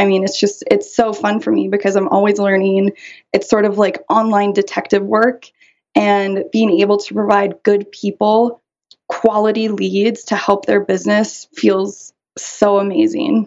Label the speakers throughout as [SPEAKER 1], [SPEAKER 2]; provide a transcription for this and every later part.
[SPEAKER 1] I mean, it's just, it's so fun for me because I'm always learning. It's sort of like online detective work and being able to provide good people quality leads to help their business feels so amazing.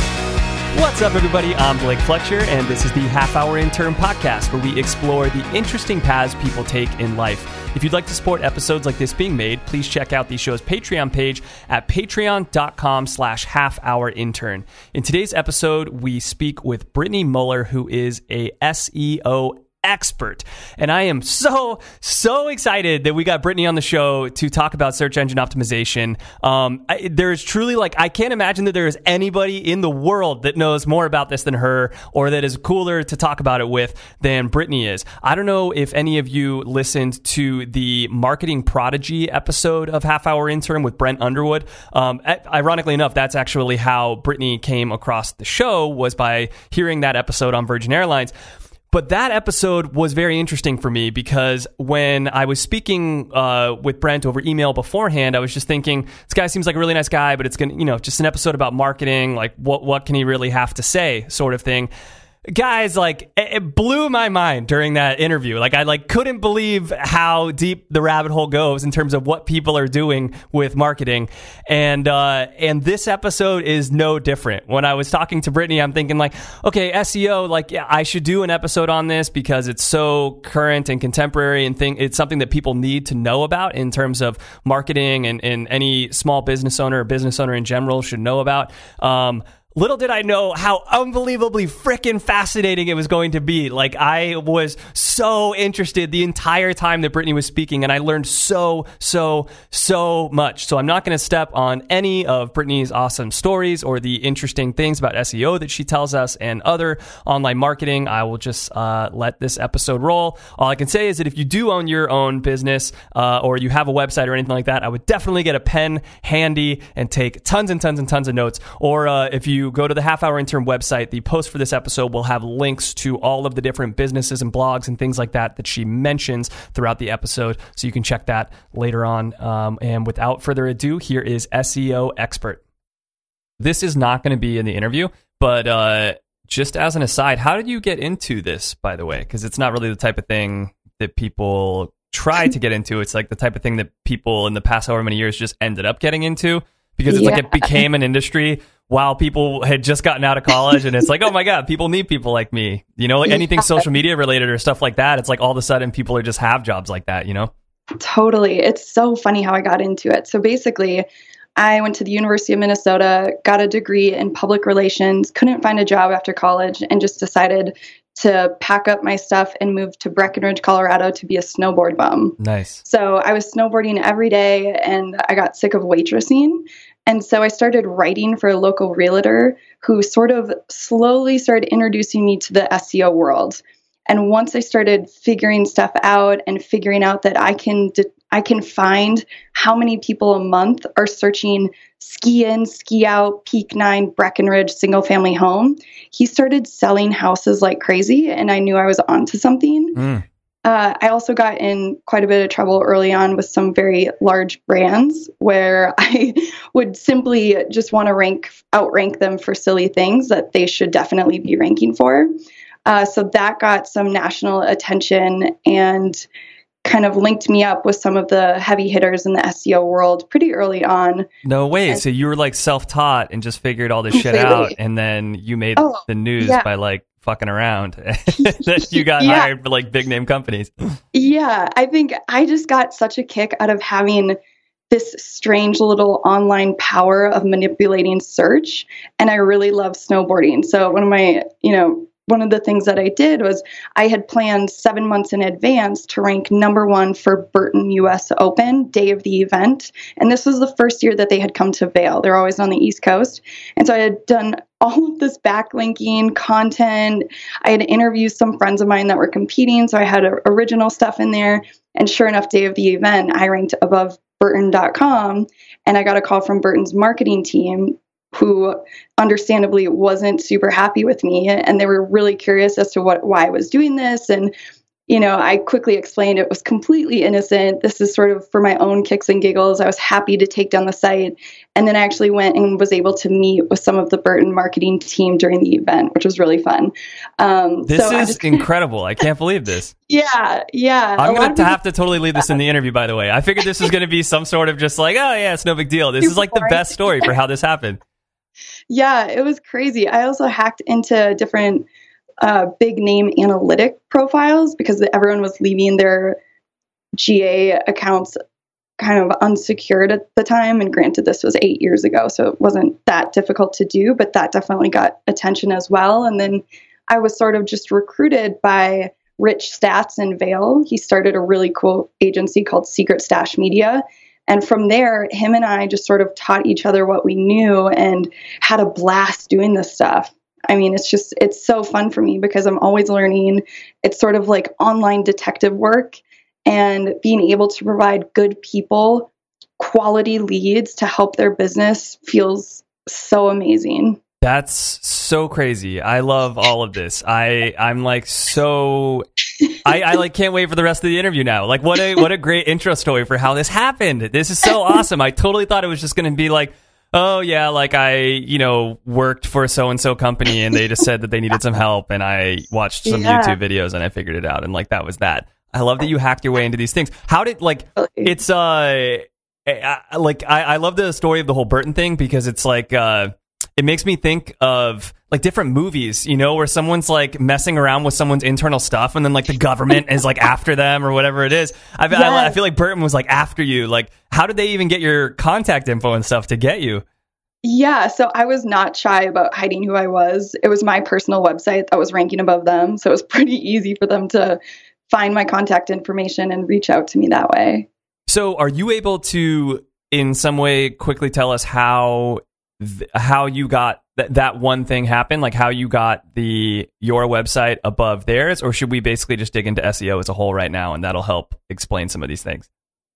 [SPEAKER 2] What's up, everybody? I'm Blake Fletcher, and this is the Half Hour Intern Podcast, where we explore the interesting paths people take in life. If you'd like to support episodes like this being made, please check out the show's Patreon page at patreon.com slash half hour intern. In today's episode, we speak with Britney Muller, who is a SEO expert. And I am so, so excited that we got Britney on the show to talk about search engine optimization. Um, I, there is truly like, I can't imagine that there is anybody in the world that knows more about this than her or that is cooler to talk about it with than Britney is. I don't know if any of you listened to the marketing prodigy episode of Half Hour Intern with Brent Underwood. Um, ironically enough, that's actually how Britney came across the show was by hearing that episode on Virgin Airlines. But that episode was very interesting for me because when I was speaking uh, with Brent over email beforehand, I was just thinking this guy seems like a really nice guy, but it's gonna, you know, just an episode about marketing. Like, what what can he really have to say, sort of thing guys like it blew my mind during that interview. Like i like couldn't believe how deep the rabbit hole goes in terms of what people are doing with marketing. And uh and this episode is no different. When i was talking to britney i'm thinking like okay seo like yeah i should do an episode on this because it's so current and contemporary and thing it's something that people need to know about in terms of marketing and, and any small business owner or business owner in general should know about. Um Little did I know how unbelievably freaking fascinating it was going to be. Like, I was so interested the entire time that Britney was speaking, and I learned so, so, so much. So, I'm not going to step on any of Britney's awesome stories or the interesting things about SEO that she tells us and other online marketing. I will just uh, let this episode roll. All I can say is that if you do own your own business uh, or you have a website or anything like that, I would definitely get a pen handy and take tons and tons and tons of notes. Or uh, if you you go to the Half Hour Intern website, the post for this episode will have links to all of the different businesses and blogs and things like that that she mentions throughout the episode. So you can check that later on. Um, and without further ado, here is SEO Expert. This is not going to be in the interview, but uh, just as an aside, how did you get into this, by the way? Because it's not really the type of thing that people try to get into. It's like the type of thing that people in the past however many years just ended up getting into because it's yeah. like it became an industry while people had just gotten out of college and it's like oh my god people need people like me you know like anything yeah. social media related or stuff like that it's like all of a sudden people are just have jobs like that you know
[SPEAKER 1] totally it's so funny how i got into it so basically i went to the university of minnesota got a degree in public relations couldn't find a job after college and just decided to pack up my stuff and move to Breckenridge, Colorado to be a snowboard bum.
[SPEAKER 2] Nice.
[SPEAKER 1] So I was snowboarding every day and I got sick of waitressing. And so I started writing for a local realtor who sort of slowly started introducing me to the SEO world. And once I started figuring stuff out and figuring out that I can I can find how many people a month are searching ski in, ski out, peak nine, Breckenridge single family home, he started selling houses like crazy. And I knew I was onto something. Mm. Uh, I also got in quite a bit of trouble early on with some very large brands where I would simply just want to rank outrank them for silly things that they should definitely be ranking for. Uh, so that got some national attention and kind of linked me up with some of the heavy hitters in the SEO world pretty early on.
[SPEAKER 2] No way. And so you were like self taught and just figured all this shit out and then you made oh, the news yeah. by like fucking around that you got yeah. hired for like big name companies.
[SPEAKER 1] Yeah, I think I just got such a kick out of having this strange little online power of manipulating search and I really love snowboarding. So one of my, you know, one of the things that I did was I had planned seven months in advance to rank number one for Burton US Open, day of the event. And this was the first year that they had come to Vail. They're always on the East Coast. And so I had done all of this backlinking content. I had interviewed some friends of mine that were competing. So I had original stuff in there. And sure enough, day of the event, I ranked above Burton.com and I got a call from Burton's marketing team who understandably wasn't super happy with me and they were really curious as to what why I was doing this and you know, I quickly explained it was completely innocent. This is sort of for my own kicks and giggles. I was happy to take down the site. And then I actually went and was able to meet with some of the Burton marketing team during the event, which was really fun. Um,
[SPEAKER 2] This
[SPEAKER 1] so
[SPEAKER 2] is
[SPEAKER 1] just-
[SPEAKER 2] incredible. I can't believe this.
[SPEAKER 1] yeah, yeah.
[SPEAKER 2] I'm going to have to totally leave this in the interview, by the way. I figured this was going to be some sort of just like, oh, yeah, it's no big deal. This is like the best story for how this happened.
[SPEAKER 1] Yeah, it was crazy. I also hacked into different uh, big name analytic profiles because everyone was leaving their GA accounts kind of unsecured at the time. And granted, this was eight years ago, so it wasn't that difficult to do, but that definitely got attention as well. And then I was sort of just recruited by Rich Stats in Vail. He started a really cool agency called Secret Stash Media. And from there, him and I just sort of taught each other what we knew and had a blast doing this stuff. I mean, it's just, it's so fun for me because I'm always learning. It's sort of like online detective work and being able to provide good people quality leads to help their business feels so amazing.
[SPEAKER 2] That's so crazy. I love all of this. I I'm like so I, I like can't wait for the rest of the interview now. Like what a what a great intro story for how this happened. This is so awesome. I totally thought it was just gonna be like, oh yeah, like I, you know, worked for so and so company and they just said that they needed some help and I watched some
[SPEAKER 1] Yeah.
[SPEAKER 2] YouTube videos and I figured it out and like that was that. I love that you hacked your way into these things. How did like it's uh I, I- like I, I love the story of the whole Burton thing because it's like uh it makes me think of like different movies, you know, where someone's like messing around with someone's internal stuff and then like the government is like after them or whatever it is. I, I, I feel like Burton was like after you. Like, how did they even get your contact info and stuff to get you?
[SPEAKER 1] Yeah, so I was not shy about hiding who I was. It was my personal website that was ranking above them. So it was pretty easy for them to find my contact information and reach out to me that way.
[SPEAKER 2] So, are you able to, in some way, quickly tell us how th- how you got th- that one thing happen? Like how you got the your website above theirs, or should we basically just dig into SEO as a whole right now, and that'll help explain some of these things?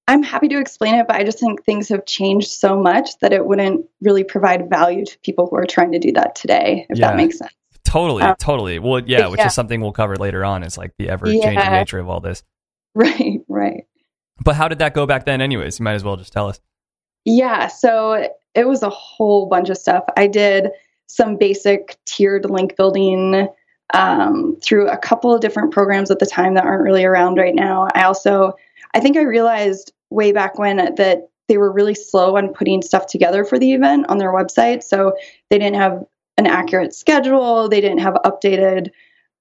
[SPEAKER 1] I'm happy to explain it, but I just think things have changed so much that it wouldn't really provide value to people who are trying to do that today, if
[SPEAKER 2] Yeah.
[SPEAKER 1] that makes sense.
[SPEAKER 2] Totally,
[SPEAKER 1] Uh,
[SPEAKER 2] totally. Well, yeah, which
[SPEAKER 1] yeah.
[SPEAKER 2] is something we'll cover later on. Is like the ever changing
[SPEAKER 1] Yeah.
[SPEAKER 2] nature of all this.
[SPEAKER 1] Right, right.
[SPEAKER 2] But how did that go back then, anyways? You might as well just tell us.
[SPEAKER 1] Yeah, so it was a whole bunch of stuff. I did some basic tiered link building um, through a couple of different programs at the time that aren't really around right now. I also, I think I realized way back when that they were really slow on putting stuff together for the event on their website. So they didn't have an accurate schedule, they didn't have updated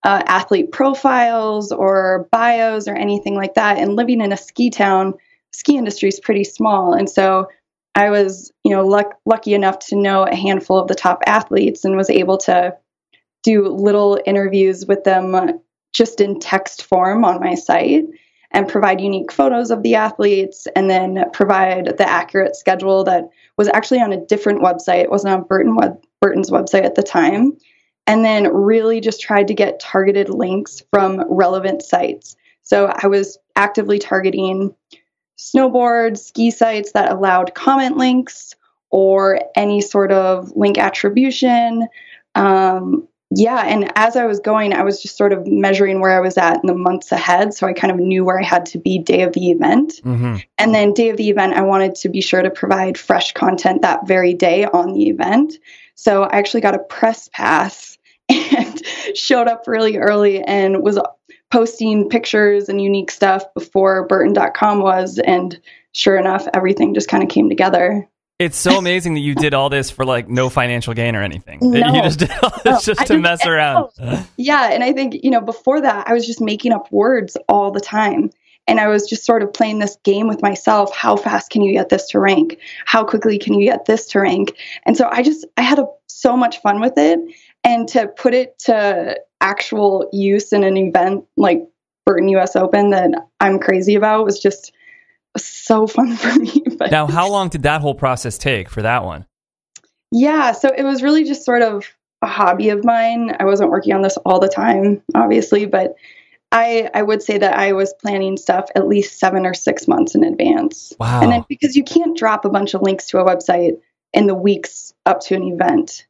[SPEAKER 1] uh, athlete profiles or bios or anything like that. And living in a ski town, ski industry is pretty small. And so I was, you know, luck, lucky enough to know a handful of the top athletes and was able to do little interviews with them just in text form on my site and provide unique photos of the athletes and then provide the accurate schedule that was actually on a different website. It wasn't on Burton web, Burton's website at the time. And then really just tried to get targeted links from relevant sites. So I was actively targeting snowboard, ski sites that allowed comment links or any sort of link attribution. Um, yeah, and as I was going, I was just sort of measuring where I was at in the months ahead. So I kind of knew where I had to be day of the event.
[SPEAKER 2] Mm-hmm.
[SPEAKER 1] And then, day of the event, I wanted to be sure to provide fresh content that very day on the event. So I actually got a press pass and showed up really early and was posting pictures and unique stuff before Burton.com was. And sure enough, everything just kind of came together.
[SPEAKER 2] It's so amazing that you did all this for like no financial gain or anything.
[SPEAKER 1] No.
[SPEAKER 2] You just did all
[SPEAKER 1] No,
[SPEAKER 2] just
[SPEAKER 1] I
[SPEAKER 2] to mess around.
[SPEAKER 1] Yeah, and I think, you know, before that, I was just making up words all the time. And I was just sort of playing this game with myself. How fast can you get this to rank? How quickly can you get this to rank? And so I just, I had a, so much fun with it. And to put it to actual use in an event like Burton US Open that I'm crazy about was just so fun for me. But
[SPEAKER 2] Now, how long did that whole process take for that one?
[SPEAKER 1] Yeah, so it was really just sort of a hobby of mine. I wasn't working on this all the time, obviously, but I, I would say that I was planning stuff at least seven or six months in advance.
[SPEAKER 2] Wow.
[SPEAKER 1] And then because you can't drop a bunch of links to a website in the weeks up to an event,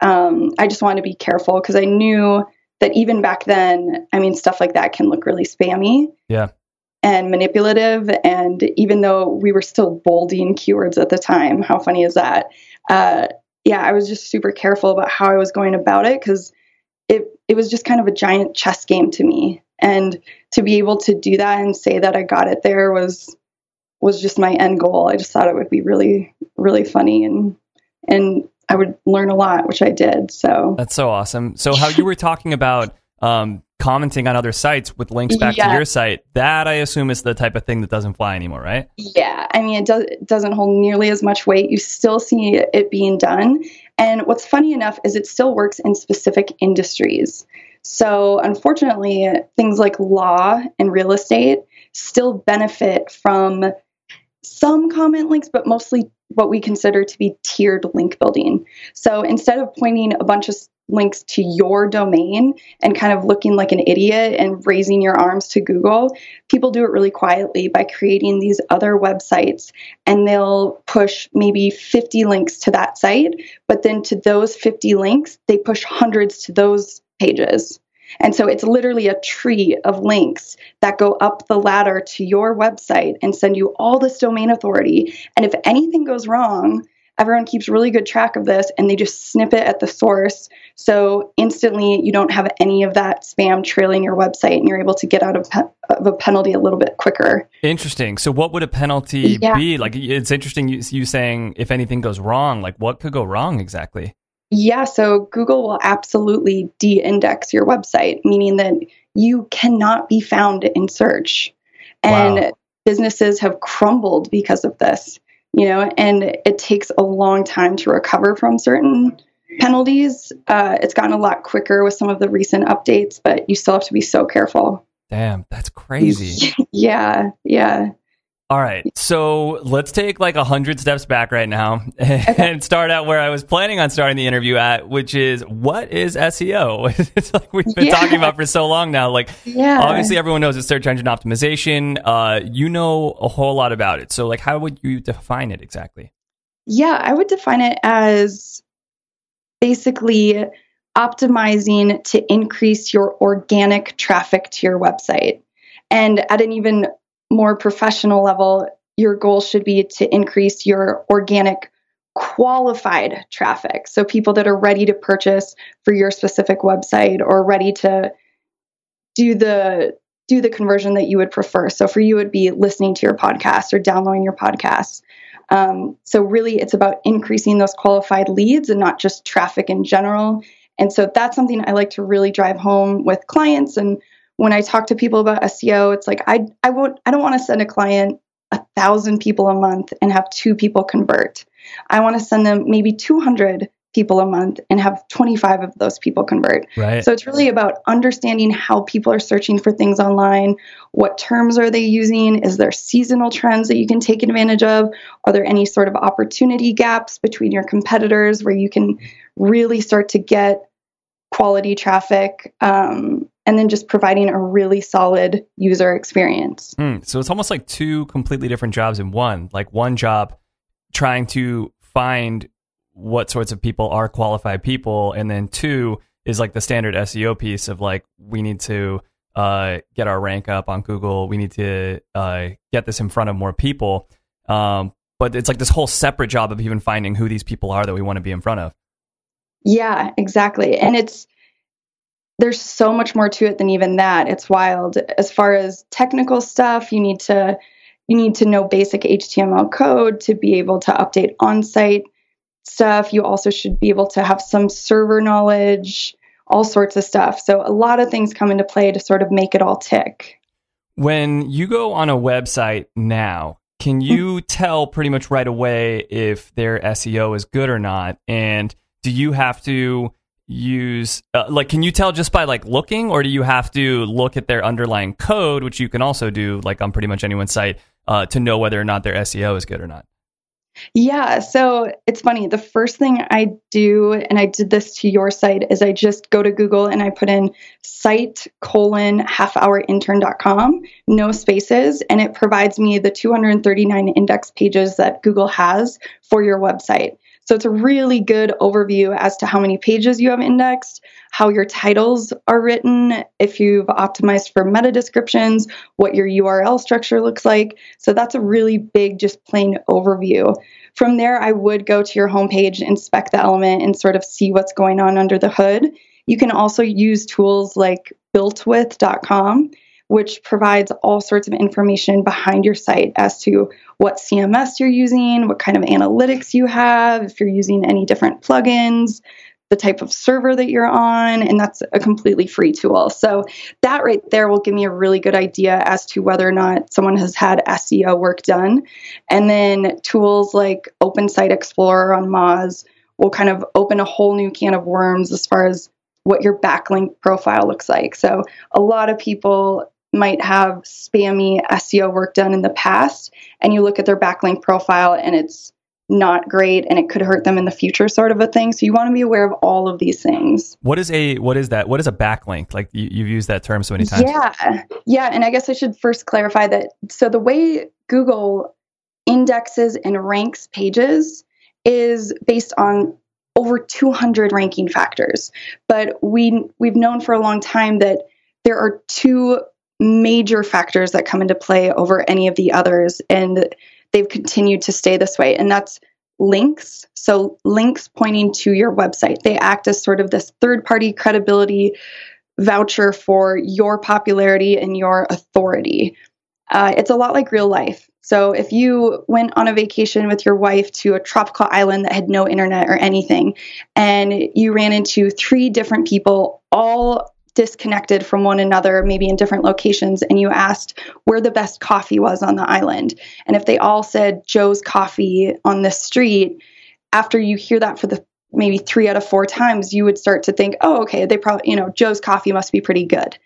[SPEAKER 1] um, I just wanted to be careful because I knew that even back then, I mean, stuff like that can look really spammy
[SPEAKER 2] Yeah.
[SPEAKER 1] and manipulative. And even though we were still bolding keywords at the time, how funny is that? Uh, yeah, I was just super careful about how I was going about it because it it was just kind of a giant chess game to me. And to be able to do that and say that I got it there was was just my end goal. I just thought it would be really really funny and and I would learn a lot, which I did. So
[SPEAKER 2] That's so awesome. So how you were talking about um, commenting on other sites with links back to your site, that I assume is the type of thing that doesn't fly anymore, right?
[SPEAKER 1] Yeah, I mean, it, does, it doesn't hold nearly as much weight. You still see it being done. And what's funny enough is it still works in specific industries. So, unfortunately, things like law and real estate still benefit from some comment links, but mostly what we consider to be tiered link building. So, instead of pointing a bunch of links to your domain and kind of looking like an idiot and raising your arms to Google, people do it really quietly by creating these other websites and they'll push maybe 50 links to that site, but then to those 50 links, they push hundreds to those pages. And so it's literally a tree of links that go up the ladder to your website and send you all this domain authority. And if anything goes wrong, everyone keeps really good track of this and they just snip it at the source. So instantly you don't have any of that spam trailing your website and you're able to get out of, pe- of a penalty a little bit quicker.
[SPEAKER 2] Interesting. So what would a penalty
[SPEAKER 1] Yeah.
[SPEAKER 2] be? Like it's interesting you, you saying if anything goes wrong, like what could go wrong exactly?
[SPEAKER 1] Yeah, so Google will absolutely de index your website, meaning that you cannot be found in search. And
[SPEAKER 2] Wow.
[SPEAKER 1] businesses have crumbled because of this, you know, and it takes a long time to recover from certain penalties. Uh, it's gotten a lot quicker with some of the recent updates, but you still have to be so careful.
[SPEAKER 2] Damn, that's crazy.
[SPEAKER 1] Yeah, yeah.
[SPEAKER 2] All right. So let's take like a hundred steps back right now and start out where I was planning on starting the interview at, which is what is SEO? it's like we've been
[SPEAKER 1] Yeah.
[SPEAKER 2] talking about for so long now. Like
[SPEAKER 1] Yeah.
[SPEAKER 2] obviously everyone knows it's search engine optimization. Uh, you know a whole lot about it. So like how would you define it exactly?
[SPEAKER 1] Yeah, I would define it as basically optimizing to increase your organic traffic to your website. And at an even more professional level, your goal should be to increase your organic qualified traffic. So people that are ready to purchase for your specific website or ready to do the do the conversion that you would prefer. So for you, it would be listening to your podcast or downloading your podcast. Um, so really, it's about increasing those qualified leads and not just traffic in general. And so that's something I like to really drive home with clients. And when I talk to people about SEO, it's like I I won't I don't want to send a client a thousand people a month and have two people convert. I want to send them maybe 200 people a month and have 25 of those people convert.
[SPEAKER 2] Right.
[SPEAKER 1] So it's really about understanding how people are searching for things online. What terms are they using? Is there seasonal trends that you can take advantage of? Are there any sort of opportunity gaps between your competitors where you can really start to get quality traffic? Um, and then just providing a really solid user experience.
[SPEAKER 2] Hmm. So it's almost like two completely different jobs in one. Like one job trying to find what sorts of people are qualified people, and then two is like the standard SEO piece of like we need to uh, get our rank up on Google. We need to uh, get this in front of more people. Um, but it's like this whole separate job of even finding who these people are that we want to be in front of.
[SPEAKER 1] Yeah, exactly. And it's there's so much more to it than even that. It's wild. As far as technical stuff, you need to you need to know basic HTML code to be able to update on-site stuff. You also should be able to have some server knowledge, all sorts of stuff. So a lot of things come into play to sort of make it all tick.
[SPEAKER 2] When you go on a website now, can you hmm. tell pretty much right away if their SEO is good or not? And do you have to use uh, like can you tell just by like looking or do you have to look at their underlying code which you can also do like on pretty much anyone's site uh, to know whether or not their SEO is good or not?
[SPEAKER 1] Yeah, so it's funny. The first thing I do, and I did this to your site, is I just go to Google and I put in site colon halfhourintern.com, no spaces, and it provides me the 239 index pages that Google has for your website. So it's a really good overview as to how many pages you have indexed, how your titles are written, if you've optimized for meta descriptions, what your URL structure looks like. So that's a really big, just plain overview. From there, I would go to your homepage, inspect the element, and sort of see what's going on under the hood. You can also use tools like builtwith.com, which provides all sorts of information behind your site as to what CMS you're using, what kind of analytics you have, if you're using any different plugins, the type of server that you're on, and that's a completely free tool. So that right there will give me a really good idea as to whether or not someone has had SEO work done. And then tools like Open Site Explorer on Moz will kind of open a whole new can of worms as far as what your backlink profile looks like. So a lot of people might have spammy SEO work done in the past, and you look at their backlink profile and it's not great and it could hurt them in the future sort of a thing so you want to be aware of all of these things
[SPEAKER 2] What is a what is that? What is a backlink? Like you, you've used that term so many times.
[SPEAKER 1] yeah yeah and i guess i should first clarify that so the way google indexes and ranks pages is based on over 200 ranking factors but we we've known for a long time that there are two major factors that come into play over any of the others and they've continued to stay this way and that's links. So links pointing to your website they act as sort of this third party credibility voucher for your popularity and your authority. Uh, it's a lot like real life. So if you went on a vacation with your wife to a tropical island that had no internet or anything and you ran into three different people all disconnected from one another, maybe in different locations, and you asked where the best coffee was on the island. And if they all said Joe's Coffee on the street, after you hear that for the maybe three out of four times, you would start to think, oh, okay, they probably, you know, Joe's Coffee must be pretty good.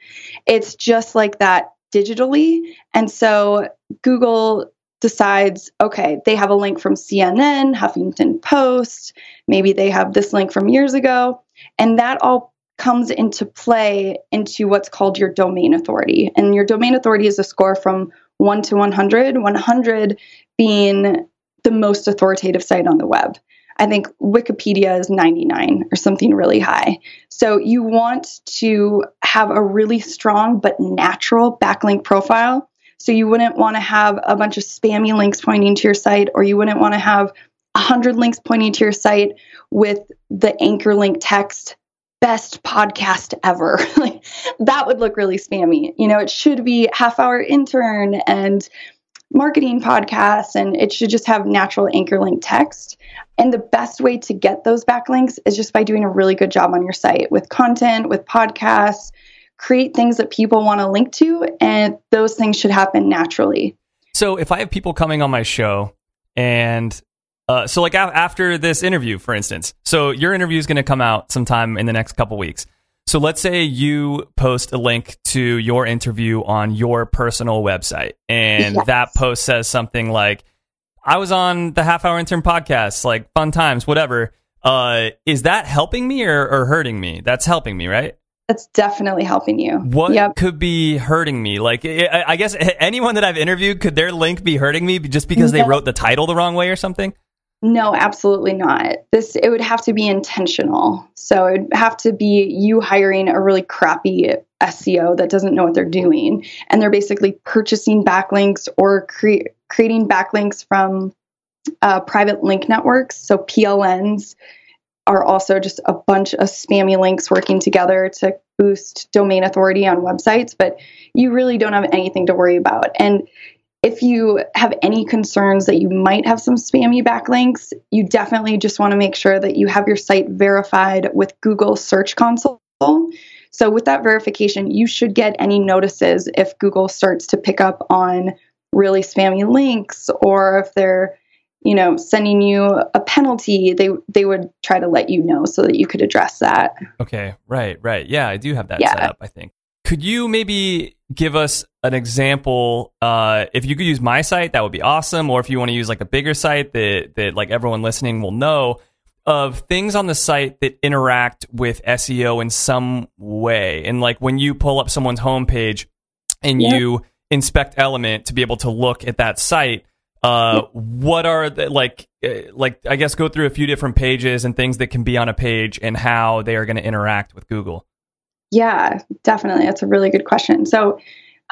[SPEAKER 1] It's just like that digitally. And so Google decides, okay, they have a link from CNN, Huffington Post, maybe they have this link from years ago. And that all comes into play into what's called your domain authority. And your domain authority is a score from 1 to 100, 100 being the most authoritative site on the web. I think Wikipedia is 99 or something really high. So you want to have a really strong but natural backlink profile. So you wouldn't want to have a bunch of spammy links pointing to your site, or you wouldn't want to have 100 links pointing to your site with the anchor link text best podcast ever. like that would look really spammy. You know, it should be half hour intern and marketing podcasts and it should just have natural anchor link text. And the best way to get those backlinks is just by doing a really good job on your site with content, with podcasts, create things that people want to link to and those things should happen naturally.
[SPEAKER 2] So if I have people coming on my show and uh, so like a- after this interview, for instance, so your interview is going to come out sometime in the next couple weeks. So let's say you post a link to your interview on your personal website, and
[SPEAKER 1] Yes.
[SPEAKER 2] that post says something like, "I was on the Half Hour Intern podcast, like fun times, whatever." Uh, is that helping me or, or hurting me? That's helping me, right?
[SPEAKER 1] That's definitely helping you.
[SPEAKER 2] What
[SPEAKER 1] Yep.
[SPEAKER 2] could be hurting me? Like, I I guess anyone that I've interviewed, could their link be hurting me just because they wrote the title the wrong way or something?
[SPEAKER 1] No, absolutely not. This it would have to be intentional. So it would have to be you hiring a really crappy SEO that doesn't know what they're doing, and they're basically purchasing backlinks or cre- creating backlinks from uh, private link networks. So PLNs are also just a bunch of spammy links working together to boost domain authority on websites, but you really don't have anything to worry about. And if you have any concerns that you might have some spammy backlinks, you definitely just want to make sure that you have your site verified with Google Search Console. So, with that verification, you should get any notices if Google starts to pick up on really spammy links or if they're you know sending you a penalty they they would try to let you know so that you could address that
[SPEAKER 2] Okay, right, right. Yeah, I do have that
[SPEAKER 1] Yeah.
[SPEAKER 2] set up, I think. Could you maybe give us an example? Uh, if you could use my site, that would be awesome. Or if you want to use like a bigger site that that like everyone listening will know of things on the site that interact with SEO in some way. And like when you pull up someone's homepage and
[SPEAKER 1] Yeah.
[SPEAKER 2] you inspect Element to be able to look at that site, uh, what are the, like uh, like I guess go through a few different pages and things that can be on a page and how they are going to interact with Google.
[SPEAKER 1] Yeah, definitely. That's a really good question. So,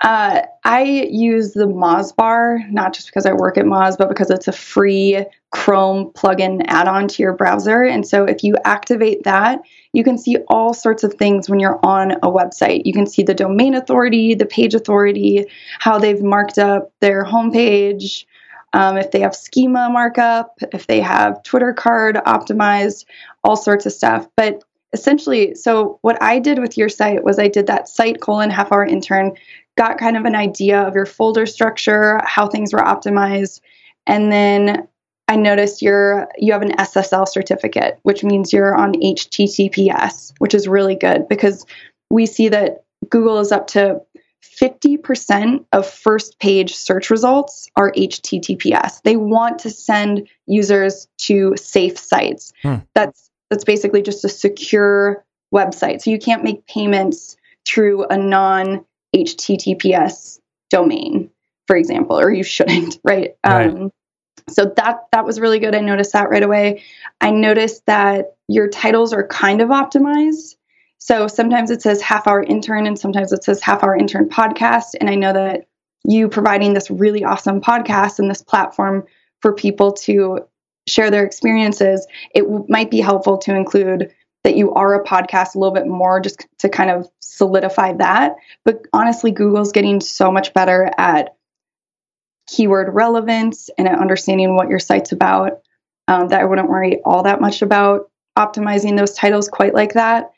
[SPEAKER 1] uh, I use the Moz bar not just because I work at Moz, but because it's a free Chrome plugin add-on to your browser. And so, if you activate that, you can see all sorts of things when you're on a website. You can see the domain authority, the page authority, how they've marked up their homepage, um, if they have schema markup, if they have Twitter card optimized, all sorts of stuff. But essentially, so what I did with your site was I did that site colon half hour intern, got kind of an idea of your folder structure, how things were optimized, and then I noticed you're you have an SSL certificate, which means you're on HTTPS, which is really good because we see that Google is up to 50% of first page search results are HTTPS. They want to send users to safe sites.
[SPEAKER 2] Hmm.
[SPEAKER 1] That's that's basically just a secure website. So you can't make payments through a non HTTPS domain, for example, or you shouldn't, right?
[SPEAKER 2] Right.
[SPEAKER 1] Um, so that that was really good. I noticed that right away. I noticed that your titles are kind of optimized. So sometimes it says half hour intern and sometimes it says half hour intern podcast. And I know that you providing this really awesome podcast and this platform for people to share their experiences, it w- might be helpful to include that you are a podcast a little bit more just to kind of solidify that. But honestly, Google's getting so much better at keyword relevance and at understanding what your site's about um, that I wouldn't worry all that much about optimizing those titles quite like that.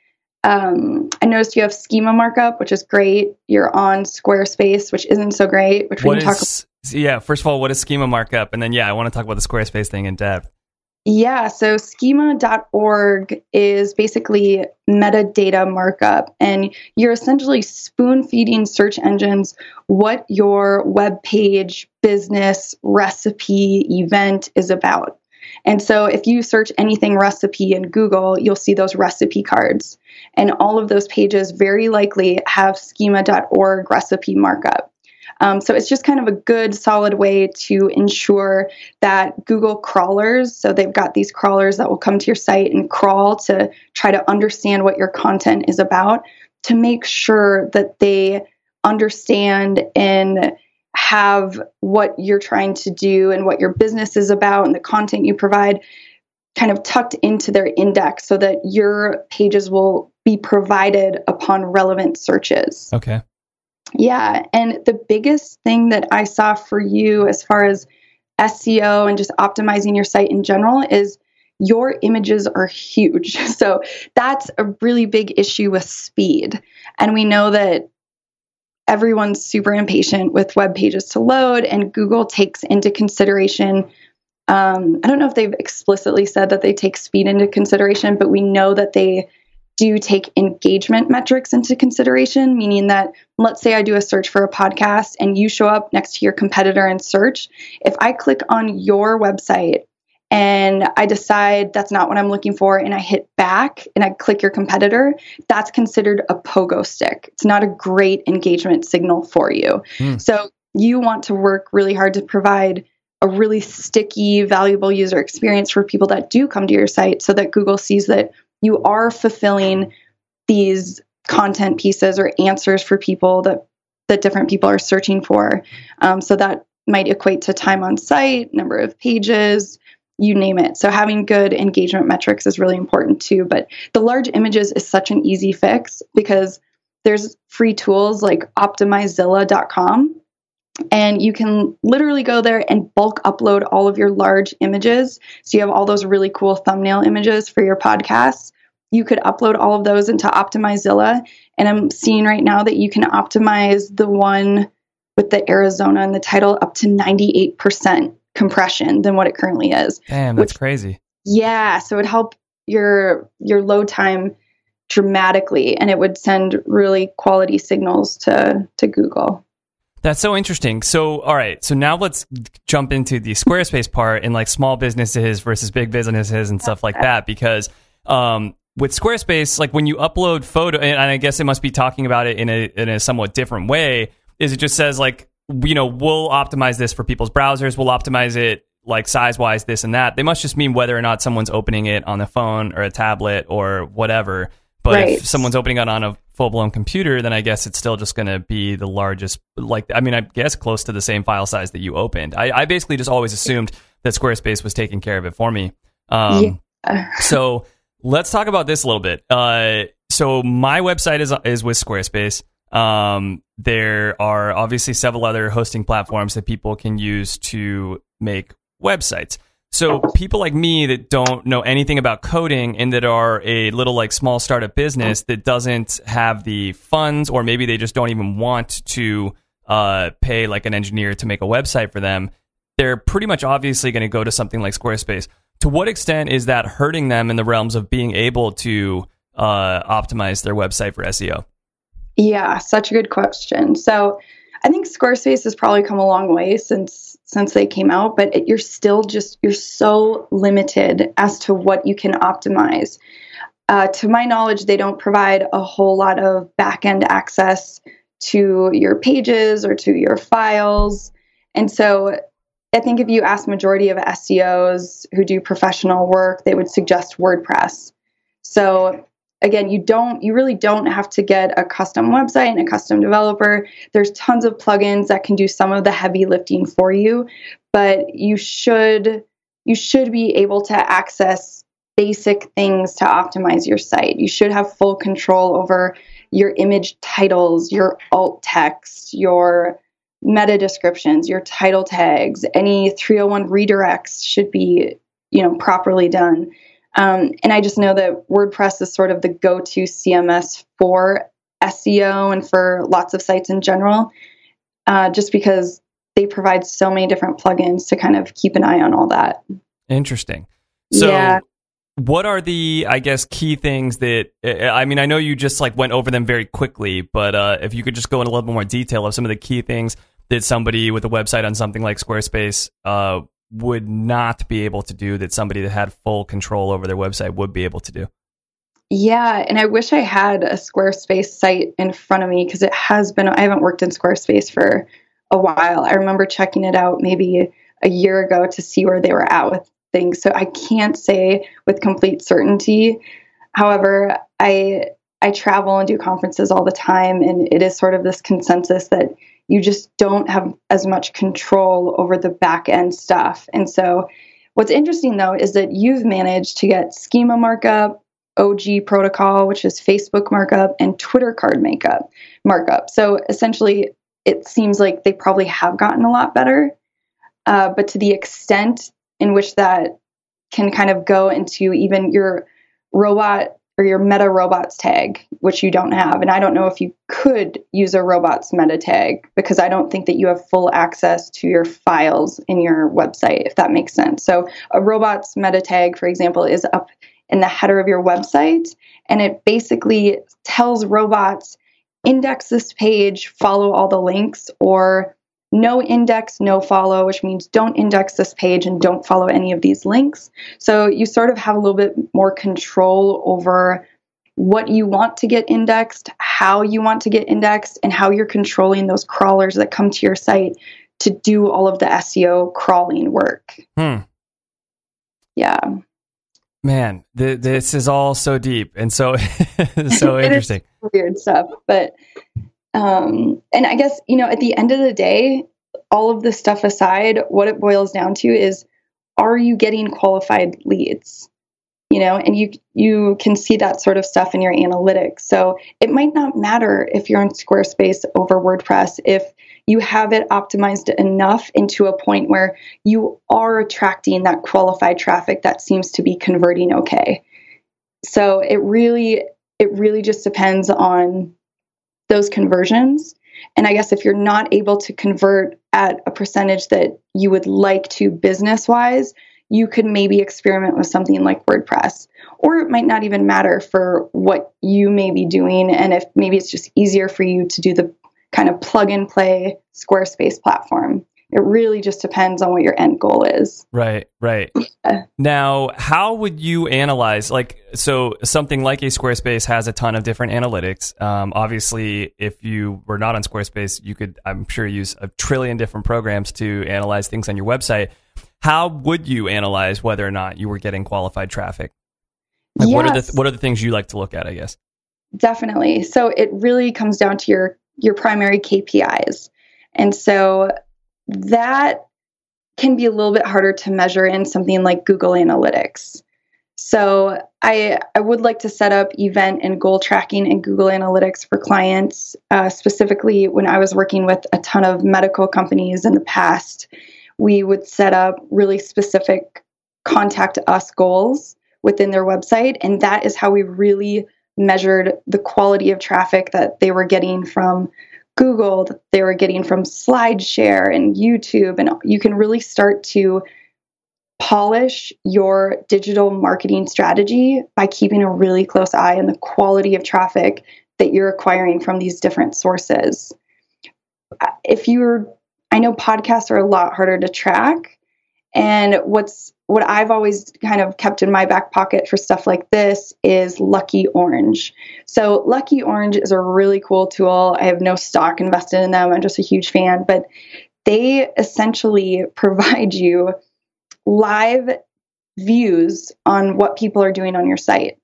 [SPEAKER 1] Um, I noticed you have schema markup, which is great. You're on Squarespace, which isn't so great, which we
[SPEAKER 2] What
[SPEAKER 1] can talk
[SPEAKER 2] is yeah? First of all, what is schema markup? And then yeah, I want to talk about the Squarespace thing in depth.
[SPEAKER 1] Yeah, so schema.org is basically metadata markup, and you're essentially spoon feeding search engines what your web page, business, recipe, event is about. And so if you search anything recipe in Google, you'll see those recipe cards. And all of those pages very likely have schema.org recipe markup. Um, so it's just kind of a good, solid way to ensure that Google crawlers, so they've got these crawlers that will come to your site and crawl to try to understand what your content is about, to make sure that they understand and have what you're trying to do and what your business is about and the content you provide kind of tucked into their index so that your pages will be provided upon relevant searches.
[SPEAKER 2] Okay.
[SPEAKER 1] Yeah. And the biggest thing that I saw for you as far as SEO and just optimizing your site in general is your images are huge. So that's a really big issue with speed. And we know that everyone's super impatient with web pages to load, and Google takes into consideration. Um, I don't know if they've explicitly said that they take speed into consideration, but we know that they do take engagement metrics into consideration, meaning that let's say I do a search for a podcast and you show up next to your competitor in search. If I click on your website and I decide that's not what I'm looking for and I hit back and I click your competitor, that's considered a pogo stick. It's not a great engagement signal for you.
[SPEAKER 2] Hmm.
[SPEAKER 1] So you want to work really hard to provide a really sticky, valuable user experience for people that do come to your site so that Google sees that you are fulfilling these content pieces or answers for people that that different people are searching for. Um, so that might equate to time on site, number of pages, you name it. So having good engagement metrics is really important too. But the large images is such an easy fix because there's free tools like optimizilla.com and you can literally go there and bulk upload all of your large images. So you have all those really cool thumbnail images for your podcasts. You could upload all of those into Optimizilla. And I'm seeing right now that you can optimize the one with the Arizona and the title up to 98% compression than what it currently is.
[SPEAKER 2] Damn, that's
[SPEAKER 1] Which-
[SPEAKER 2] crazy.
[SPEAKER 1] Yeah, so it would help your your load time dramatically and it would send really quality signals to to Google.
[SPEAKER 2] That's so interesting. So, all right. So now let's jump into the Squarespace part and like small businesses versus big businesses and stuff like that. Because um, with Squarespace, like when you upload photo, and I guess it must be talking about it in a in a somewhat different way. Is it just says like you know we'll optimize this for people's browsers, we'll optimize it like size wise, this and that. They must just mean whether or not someone's opening it on the phone or a tablet or whatever. But
[SPEAKER 1] Right.
[SPEAKER 2] if someone's opening it on a full blown computer, then I guess it's still just going to be the largest. Like, I mean, I guess close to the same file size that you opened. I, I basically just always assumed that Squarespace was taking care of it for me. Um, so let's talk about this a little bit. Uh, so my website is is with Squarespace. Um, there are obviously several other hosting platforms that people can use to make websites. So people like me that don't know anything about coding and that are a little like small startup business that doesn't have the funds or maybe they just don't even want to uh, pay like an engineer to make a website for them, they're pretty much obviously going to go to something like Squarespace. To what extent is that hurting them in the realms of being able to uh, optimize their website for SEO?
[SPEAKER 1] Yeah, such a good question. So I think Squarespace has probably come a long way since since they came out, but it, you're still just you're so limited as to what you can optimize. Uh, to my knowledge, they don't provide a whole lot of backend access to your pages or to your files, and so I think if you ask majority of SEOs who do professional work, they would suggest WordPress. So again, you don't you really don't have to get a custom website and a custom developer. There's tons of plugins that can do some of the heavy lifting for you, but you should you should be able to access basic things to optimize your site. You should have full control over your image titles, your alt text, your meta descriptions, your title tags, any 301 redirects should be, you know, properly done. Um, and I just know that WordPress is sort of the go-to CMS for SEO and for lots of sites in general, uh, just because they provide so many different plugins to kind of keep an eye on all that.
[SPEAKER 2] Interesting. So,
[SPEAKER 1] Yeah.
[SPEAKER 2] what are the, I guess, key things that, I mean, I know you just like went over them very quickly, but uh, if you could just go in a little bit more detail of some of the key things that somebody with a website on something like Squarespace uh, would not be able to do that somebody that had full control over their website would be able to do.
[SPEAKER 1] Yeah, and I wish I had a Squarespace site in front of me because it has been, I haven't worked in Squarespace for a while. I remember checking it out maybe a year ago to see where they were at with things. So I can't say with complete certainty. However, I I travel and do conferences all the time and it is sort of this consensus that you just don't have as much control over the back end stuff. And so what's interesting though is that you've managed to get schema markup, OG protocol, which is Facebook markup, and Twitter card makeup markup. So essentially, it seems like they probably have gotten a lot better. Uh, but to the extent in which that can kind of go into even your robot or your meta robots tag, which you don't have. And I don't know if you could use a robots meta tag because I don't think that you have full access to your files in your website, if that makes sense. So a robots meta tag, for example, is up in the header of your website and it basically tells robots index this page, follow all the links, or no index, no follow, which means don't index this page and don't follow any of these links. So you sort of have a little bit more control over what you want to get indexed, how you want to get indexed, and how you're controlling those crawlers that come to your site to do all of the SEO crawling work.
[SPEAKER 2] Hmm.
[SPEAKER 1] Yeah.
[SPEAKER 2] Man, th- this is all so deep and so so interesting.
[SPEAKER 1] weird stuff. But um and I guess, you know, at the end of the day, all of this stuff aside, what it boils down to is are you getting qualified leads? You know, and you you can see that sort of stuff in your analytics. So it might not matter if you're on Squarespace over WordPress if you have it optimized enough into a point where you are attracting that qualified traffic that seems to be converting okay. So it really it really just depends on those conversions. And I guess if you're not able to convert at a percentage that you would like to business wise, you could maybe experiment with something like WordPress. Or it might not even matter for what you may be doing. And if maybe it's just easier for you to do the kind of plug and play Squarespace platform. It really just depends on what your end goal is.
[SPEAKER 2] Right, right.
[SPEAKER 1] Yeah.
[SPEAKER 2] Now, how would you analyze? Like, so something like a Squarespace has a ton of different analytics. Um, obviously, if you were not on Squarespace, you could, I'm sure, use a trillion different programs to analyze things on your website. How would you analyze whether or not you were getting qualified traffic? Like, what are
[SPEAKER 1] Yes.
[SPEAKER 2] the what are the things you like to look at? I guess.
[SPEAKER 1] Definitely. So it really comes down to your your primary KPIs. And so that can be a little bit harder to measure in something like Google Analytics. So I I would like to set up event and goal tracking in Google Analytics for clients. Uh, specifically, when I was working with a ton of medical companies in the past, we would set up really specific contact us goals within their website, and that is how we really measured the quality of traffic that they were getting from Google, that they were getting from SlideShare and YouTube. And you can really start to polish your digital marketing strategy by keeping a really close eye on the quality of traffic that you're acquiring from these different sources. If you're, I know podcasts are a lot harder to track. And what's what I've always kind of kept in my back pocket for stuff like this is Lucky Orange. So Lucky Orange is a really cool tool. I have no stock invested in them. I'm just a huge fan, but they essentially provide you live views on what people are doing on your site.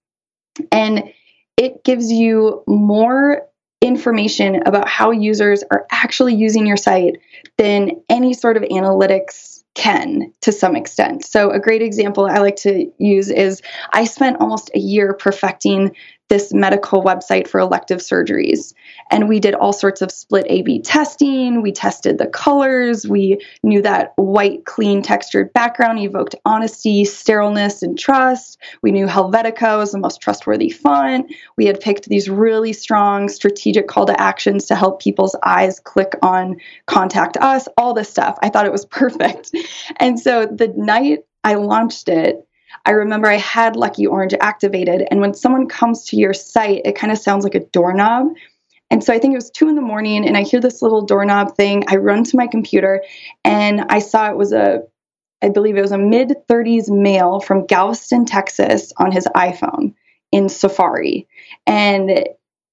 [SPEAKER 1] And it gives you more information about how users are actually using your site than any sort of analytics can to some extent. So, a great example I like to use is I spent almost a year perfecting this medical website for elective surgeries. And we did all sorts of split A B testing. We tested the colors. We knew that white, clean, textured background evoked honesty, sterileness, and trust. We knew Helvetica was the most trustworthy font. We had picked these really strong strategic call to actions to help people's eyes click on contact us, all this stuff. I thought it was perfect. And so the night I launched it, I remember I had Lucky Orange activated. And when someone comes to your site, it kind of sounds like a doorknob. And so I think it was two in the morning, and I hear this little doorknob thing. I run to my computer, and I saw it was a, I believe it was a mid 30s male from Galveston, Texas, on his iPhone in Safari. And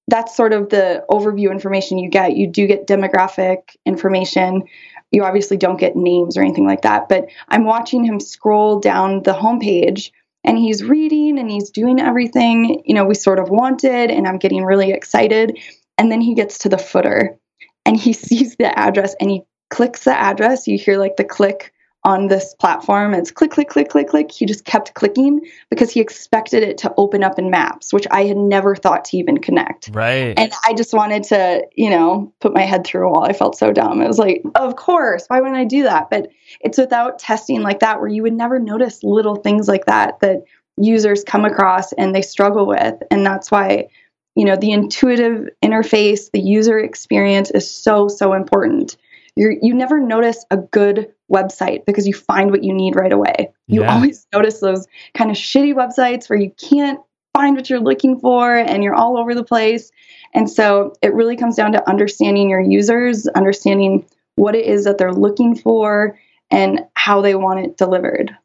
[SPEAKER 1] that's sort of the overview information you get. You do get demographic information. You obviously don't get names or anything like that, but I'm watching him scroll down the homepage and he's reading and he's doing everything, you know, we sort of wanted and I'm getting really excited. And then he gets to the footer and he sees the address and he clicks the address. You hear like the click on this platform. It's click, click, click, click, click. He just kept clicking because he expected it to open up in maps, which I had never thought to even connect.
[SPEAKER 2] Right.
[SPEAKER 1] And I just wanted to, you know, put my head through a wall. I felt so dumb. It was like, of course, why wouldn't I do that? But it's without testing like that where you would never notice little things like that that users come across and they struggle with. And that's why, you know, the intuitive interface, the user experience is so, so important. You're, you never notice a good website because you find what you need right away. You
[SPEAKER 2] Yeah.
[SPEAKER 1] always notice those kind of shitty websites where you can't find what you're looking for and you're all over the place. And so it really comes down to understanding your users, understanding what it is that they're looking for and how they want it delivered.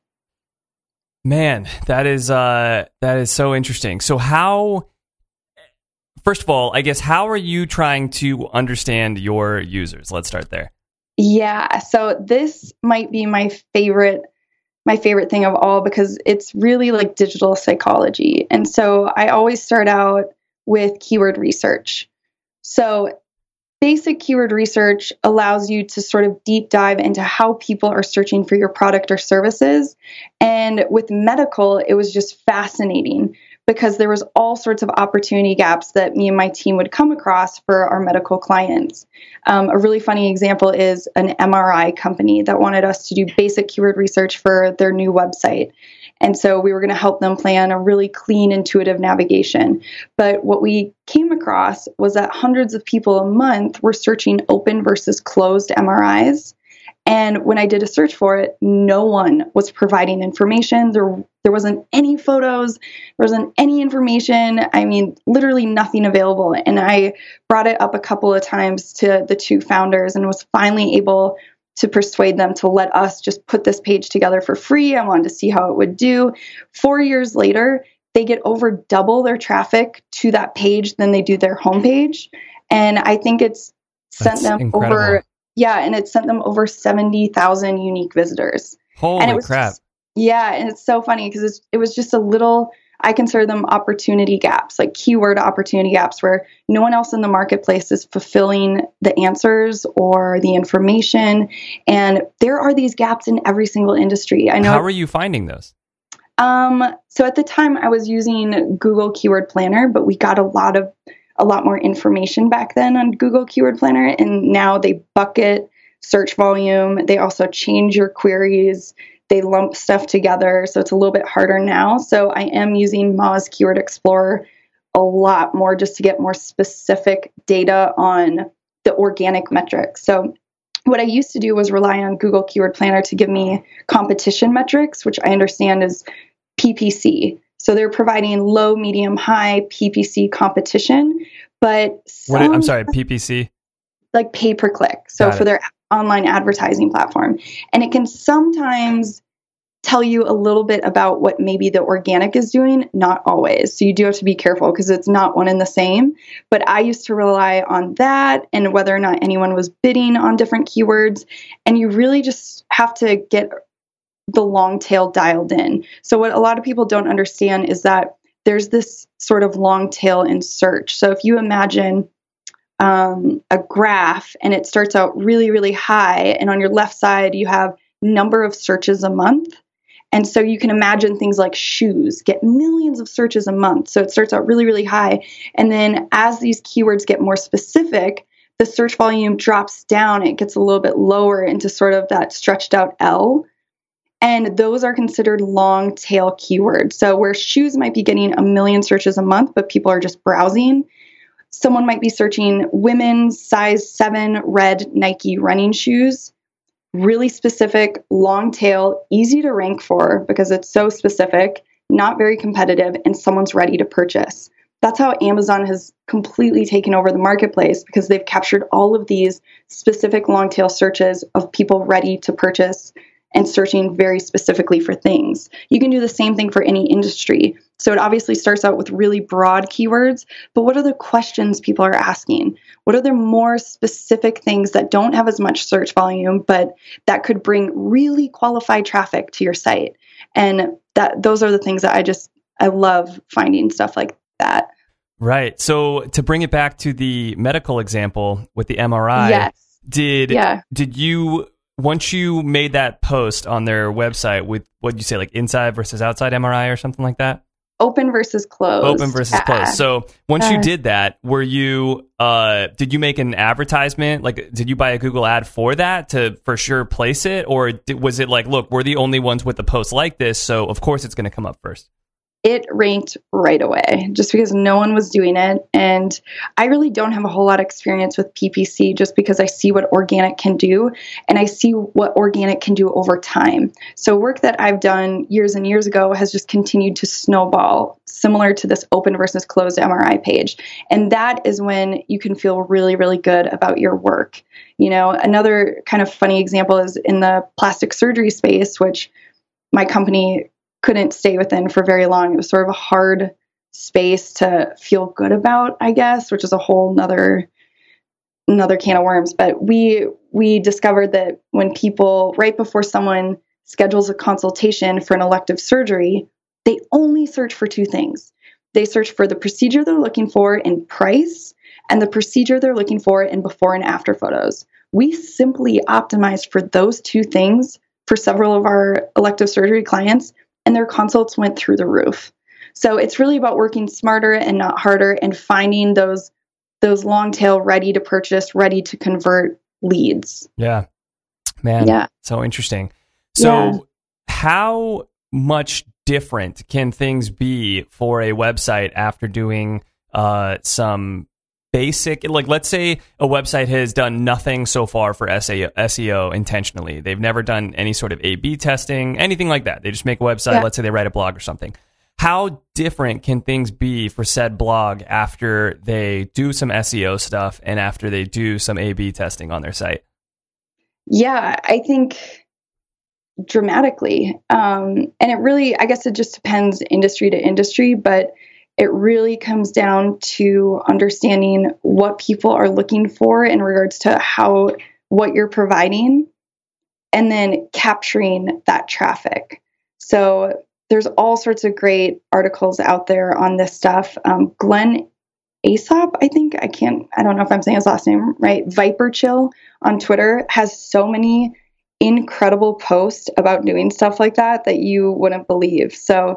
[SPEAKER 2] Man, that is uh that is so interesting. So how First of all, I guess how are you trying to understand your users? Let's start there.
[SPEAKER 1] Yeah, so this might be my favorite my favorite thing of all because it's really like digital psychology. And so I always start out with keyword research. So basic keyword research allows you to sort of deep dive into how people are searching for your product or services. And with medical, it was just fascinating because there was all sorts of opportunity gaps that me and my team would come across for our medical clients. Um, a really funny example is an MRI company that wanted us to do basic keyword research for their new website. And so we were going to help them plan a really clean, intuitive navigation. But what we came across was that hundreds of people a month were searching open versus closed MRIs. And when I did a search for it, no one was providing information. There, there wasn't any photos, there wasn't any information. I mean, literally nothing available. And I brought it up a couple of times to the two founders and was finally able to persuade them to let us just put this page together for free. I wanted to see how it would do. Four years later, they get over double their traffic to that page than they do their homepage. And I think it's sent
[SPEAKER 2] That's
[SPEAKER 1] them
[SPEAKER 2] incredible.
[SPEAKER 1] over, yeah, and it sent them over 70,000 unique visitors.
[SPEAKER 2] Holy
[SPEAKER 1] and it was
[SPEAKER 2] crap.
[SPEAKER 1] just- yeah, and it's so funny because it was just a little. I consider them opportunity gaps, like keyword opportunity gaps, where no one else in the marketplace is fulfilling the answers or the information. And there are these gaps in every single industry. I know.
[SPEAKER 2] How are you finding those?
[SPEAKER 1] Um, so at the time I was using Google Keyword Planner, but we got a lot of a lot more information back then on Google Keyword Planner and now they bucket search volume. They also change your queries. They lump stuff together, so it's a little bit harder now. So I am using Moz Keyword Explorer a lot more just to get more specific data on the organic metrics. So what I used to do was rely on Google Keyword Planner to give me competition metrics, which I understand is PPC. So they're providing low, medium, high PPC competition, but
[SPEAKER 2] What I'm sorry, PPC.
[SPEAKER 1] like pay per click. So
[SPEAKER 2] Got
[SPEAKER 1] for
[SPEAKER 2] it.
[SPEAKER 1] their online advertising platform. And it can sometimes tell you a little bit about what maybe the organic is doing, not always. So you do have to be careful because it's not one and the same. But I used to rely on that and whether or not anyone was bidding on different keywords. And you really just have to get the long tail dialed in. So what a lot of people don't understand is that there's this sort of long tail in search. So if you imagine um, a graph and it starts out really, really high, and on your left side, you have number of searches a month. And so you can imagine things like shoes get millions of searches a month. So it starts out really, really high. And then as these keywords get more specific, the search volume drops down. It gets a little bit lower into sort of that stretched out L. And those are considered long tail keywords. So where shoes might be getting a million searches a month, but people are just browsing, someone might be searching women's size seven red Nike running shoes. Really specific, long tail, easy to rank for because it's so specific, not very competitive, and someone's ready to purchase. That's how Amazon has completely taken over the marketplace because they've captured all of these specific long tail searches of people ready to purchase and searching very specifically for things. You can do the same thing for any industry. So it obviously starts out with really broad keywords, but what are the questions people are asking? What are the more specific things that don't have as much search volume, but that could bring really qualified traffic to your site? And that those are the things that I just I love finding stuff like that.
[SPEAKER 2] Right. So to bring it back to the medical example with the MRI,
[SPEAKER 1] yes.
[SPEAKER 2] did
[SPEAKER 1] Yeah.
[SPEAKER 2] did you once you made that post on their website with what you say like inside versus outside MRI or something like that?
[SPEAKER 1] Open versus closed.
[SPEAKER 2] Open versus
[SPEAKER 1] Yeah.
[SPEAKER 2] closed. So once you
[SPEAKER 1] Uh,
[SPEAKER 2] did that, were you uh did you make an advertisement? Like did you buy a Google ad for that to for sure place it or did, was it like, look, we're the only ones with a post like this, so of course it's going to come up first.
[SPEAKER 1] It ranked right away just because no one was doing it. And I really don't have a whole lot of experience with PPC just because I see what organic can do and I see what organic can do over time. So, work that I've done years and years ago has just continued to snowball, similar to this open versus closed MRI page. And that is when you can feel really, really good about your work. You know, another kind of funny example is in the plastic surgery space, which my company couldn't stay within for very long. It was sort of a hard space to feel good about, I guess, which is a whole nother another can of worms. But we we discovered that when people right before someone schedules a consultation for an elective surgery, they only search for two things. They search for the procedure they're looking for in price and the procedure they're looking for in before and after photos. We simply optimized for those two things for several of our elective surgery clients and their consults went through the roof. So it's really about working smarter and not harder and finding those those long tail ready to purchase, ready to convert leads.
[SPEAKER 2] Yeah. Man,
[SPEAKER 1] Yeah.
[SPEAKER 2] so interesting. So
[SPEAKER 1] Yeah.
[SPEAKER 2] how much different can things be for a website after doing uh, some basic like let's say a website has done nothing so far for SEO, SEO intentionally. They've never done any sort of A/B testing, anything like that. They just make a website,
[SPEAKER 1] Yeah.
[SPEAKER 2] let's say they write a blog or something. How different can things be for said blog after they do some SEO stuff and after they do some A/B testing on their site?
[SPEAKER 1] Yeah, I think dramatically. Um, and it really, I guess it just depends industry to industry, but it really comes down to understanding what people are looking for in regards to how, what you're providing, and then capturing that traffic. So there's all sorts of great articles out there on this stuff. Um, Glenn Aesop, I think, I can't, I don't know if I'm saying his last name right, ViperChill on Twitter has so many incredible posts about doing stuff like that that you wouldn't believe. So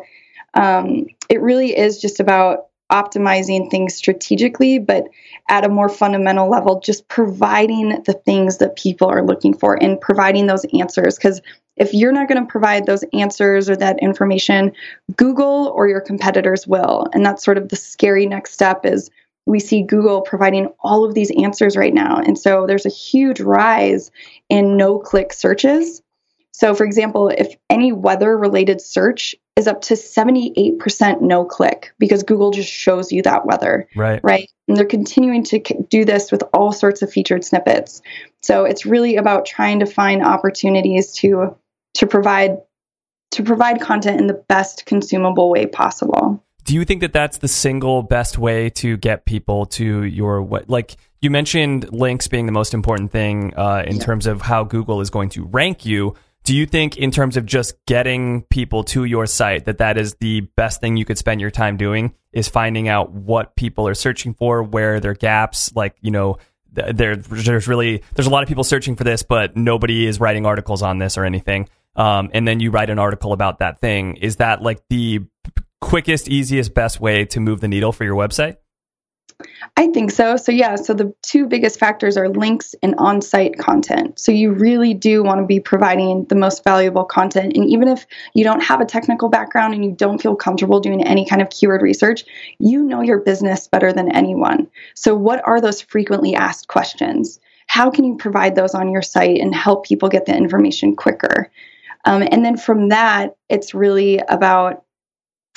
[SPEAKER 1] um, it really is just about optimizing things strategically, but at a more fundamental level, just providing the things that people are looking for and providing those answers. Because if you're not going to provide those answers or that information, Google or your competitors will. And that's sort of the scary next step is we see Google providing all of these answers right now. And so there's a huge rise in no click searches. So, for example, if any weather related search is up to 78% no click because Google just shows you that weather,
[SPEAKER 2] Right.
[SPEAKER 1] right? And they're continuing to do this with all sorts of featured snippets. So, it's really about trying to find opportunities to to provide to provide content in the best consumable way possible.
[SPEAKER 2] Do you think that that's the single best way to get people to your what? Like you mentioned, links being the most important thing uh, in terms of how Google is going to rank you. Do you think, in terms of just getting people to your site, that that is the best thing you could spend your time doing? Is finding out what people are searching for, where their gaps, like you know, there, there's really there's a lot of people searching for this, but nobody is writing articles on this or anything. Um, and then you write an article about that thing. Is that like the quickest, easiest, best way to move the needle for your website?
[SPEAKER 1] I think so. So, yeah, so the two biggest factors are links and on site content. So, you really do want to be providing the most valuable content. And even if you don't have a technical background and you don't feel comfortable doing any kind of keyword research, you know your business better than anyone. So, what are those frequently asked questions? How can you provide those on your site and help people get the information quicker? Um, and then from that, it's really about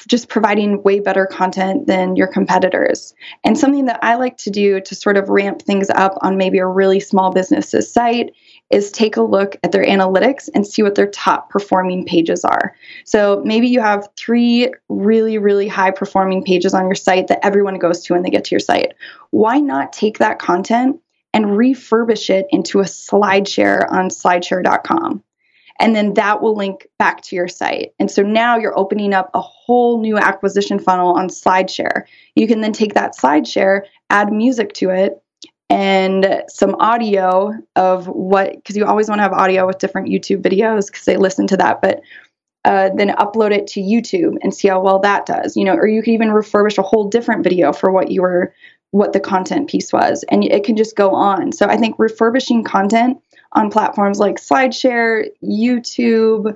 [SPEAKER 1] just providing way better content than your competitors. And something that I like to do to sort of ramp things up on maybe a really small business's site is take a look at their analytics and see what their top performing pages are. So maybe you have three really, really high performing pages on your site that everyone goes to when they get to your site. Why not take that content and refurbish it into a SlideShare on slideshare.com? And then that will link back to your site. And so now you're opening up a whole new acquisition funnel on SlideShare. You can then take that SlideShare, add music to it, and some audio of what, because you always want to have audio with different YouTube videos because they listen to that, but uh, then upload it to YouTube and see how well that does. You know, or you could even refurbish a whole different video for what you were, what the content piece was, and it can just go on. So I think refurbishing content on platforms like SlideShare, YouTube,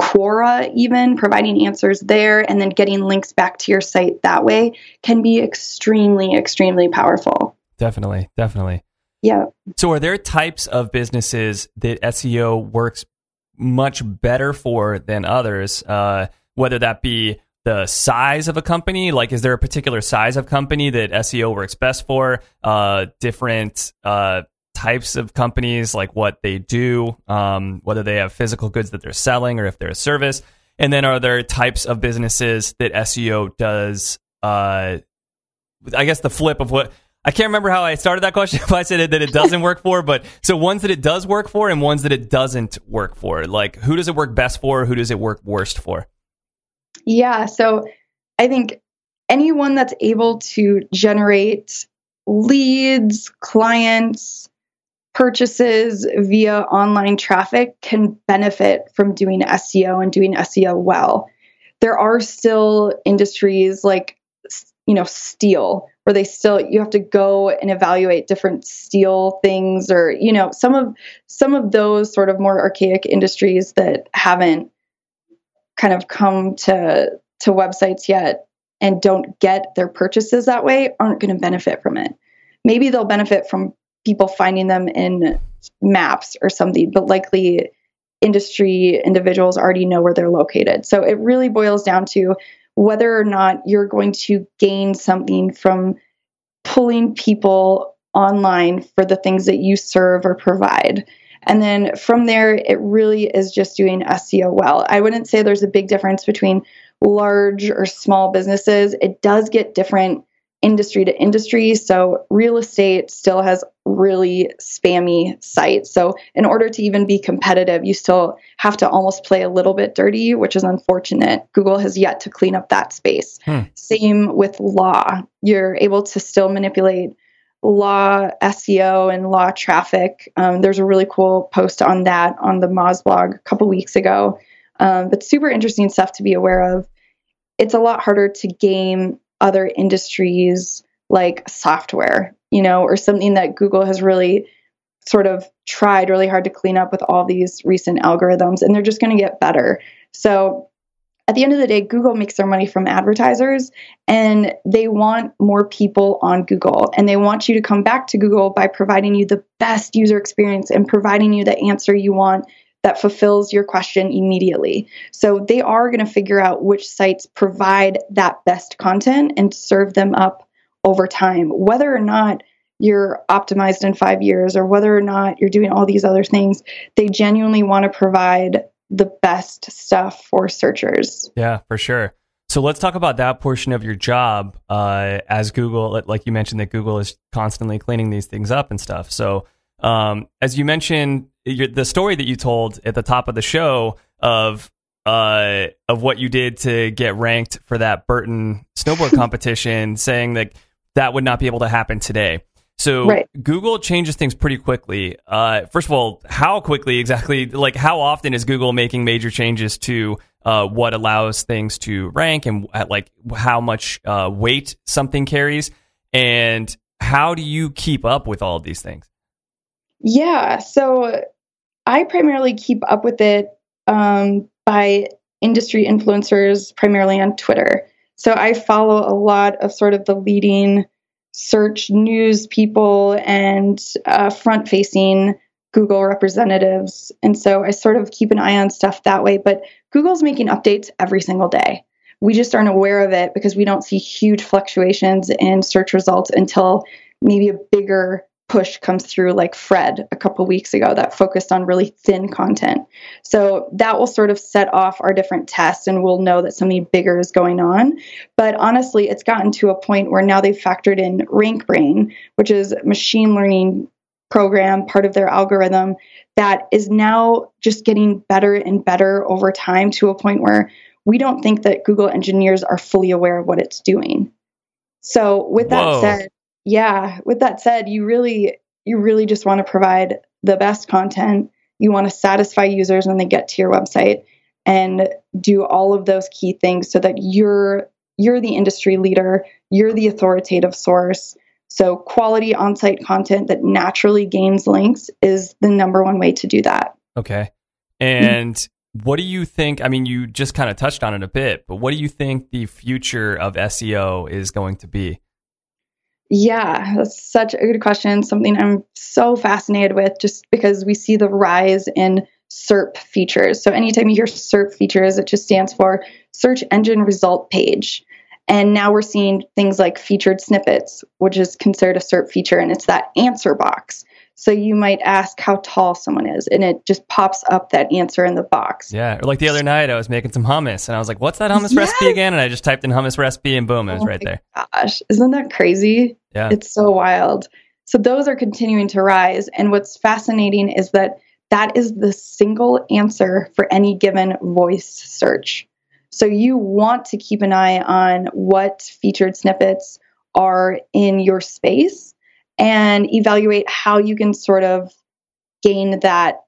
[SPEAKER 1] Quora, even providing answers there and then getting links back to your site that way can be extremely, extremely powerful.
[SPEAKER 2] Definitely, definitely.
[SPEAKER 1] Yeah.
[SPEAKER 2] So, are there types of businesses that SEO works much better for than others? Uh, whether that be the size of a company, like is there a particular size of company that SEO works best for? Uh, different uh, types of companies, like what they do, um, whether they have physical goods that they're selling or if they're a service. And then, are there types of businesses that SEO does? Uh, I guess the flip of what I can't remember how I started that question. If I said it, that it doesn't work for, but so ones that it does work for and ones that it doesn't work for. Like who does it work best for? Who does it work worst for?
[SPEAKER 1] Yeah. So I think anyone that's able to generate leads, clients, purchases via online traffic can benefit from doing SEO and doing SEO well. There are still industries like, you know, steel where they still you have to go and evaluate different steel things or you know some of some of those sort of more archaic industries that haven't kind of come to to websites yet and don't get their purchases that way aren't going to benefit from it maybe they'll benefit from people finding them in maps or something, but likely industry individuals already know where they're located. So it really boils down to whether or not you're going to gain something from pulling people online for the things that you serve or provide. And then from there, it really is just doing SEO well. I wouldn't say there's a big difference between large or small businesses. It does get different industry to industry. So real estate still has really spammy sites. So in order to even be competitive, you still have to almost play a little bit dirty, which is unfortunate. Google has yet to clean up that space.
[SPEAKER 2] Hmm.
[SPEAKER 1] Same with law. You're able to still manipulate law SEO and law traffic. Um, there's a really cool post on that on the Moz blog a couple weeks ago. Um, but super interesting stuff to be aware of. It's a lot harder to game other industries like software, you know, or something that Google has really sort of tried really hard to clean up with all these recent algorithms, and they're just going to get better. So at the end of the day, Google makes their money from advertisers and they want more people on Google. And they want you to come back to Google by providing you the best user experience and providing you the answer you want that fulfills your question immediately. So they are going to figure out which sites provide that best content and serve them up over time. Whether or not you're optimized in five years or whether or not you're doing all these other things, they genuinely want to provide the best stuff for searchers.
[SPEAKER 2] Yeah, for sure. So let's talk about that portion of your job uh, as Google. Like you mentioned, that Google is constantly cleaning these things up and stuff. So um, as you mentioned, the story that you told at the top of the show of uh, of what you did to get ranked for that Burton snowboard competition, saying that that would not be able to happen today. So
[SPEAKER 1] Right.
[SPEAKER 2] Google changes things pretty quickly. Uh, first of all, how quickly exactly? Like, how often is Google making major changes to uh, what allows things to rank and uh, like how much uh, weight something carries? And how do you keep up with all of these things?
[SPEAKER 1] Yeah, so I primarily keep up with it um, by industry influencers, primarily on Twitter. So I follow a lot of sort of the leading search news people and uh, front facing Google representatives. And so I sort of keep an eye on stuff that way. But Google's making updates every single day. We just aren't aware of it because we don't see huge fluctuations in search results until maybe a bigger push comes through like Fred a couple weeks ago that focused on really thin content. So that will sort of set off our different tests and we'll know that something bigger is going on. But honestly, it's gotten to a point where now they've factored in RankBrain, which is machine learning program, part of their algorithm that is now just getting better and better over time to a point where we don't think that Google engineers are fully aware of what it's doing. So with that
[SPEAKER 2] Whoa.
[SPEAKER 1] said, yeah, with that said, you really you really just want to provide the best content. You want to satisfy users when they get to your website and do all of those key things so that you're you're the industry leader, you're the authoritative source. So quality on-site content that naturally gains links is the number one way to do that.
[SPEAKER 2] Okay. And what do you think? I mean, you just kind of touched on it a bit, but what do you think the future of SEO is going to be?
[SPEAKER 1] Yeah, that's such a good question. Something I'm so fascinated with just because we see the rise in SERP features. So, anytime you hear SERP features, it just stands for Search Engine Result Page. And now we're seeing things like featured snippets, which is considered a SERP feature, and it's that answer box. So, you might ask how tall someone is, and it just pops up that answer in the box.
[SPEAKER 2] Yeah. Or like the other night, I was making some hummus and I was like, what's that hummus recipe again? And I just typed in hummus recipe and boom, it was
[SPEAKER 1] Oh
[SPEAKER 2] right
[SPEAKER 1] my
[SPEAKER 2] there.
[SPEAKER 1] Gosh, isn't that crazy?
[SPEAKER 2] Yeah.
[SPEAKER 1] It's so wild. So those are continuing to rise. And what's fascinating is that that is the single answer for any given voice search. So you want to keep an eye on what featured snippets are in your space and evaluate how you can sort of gain that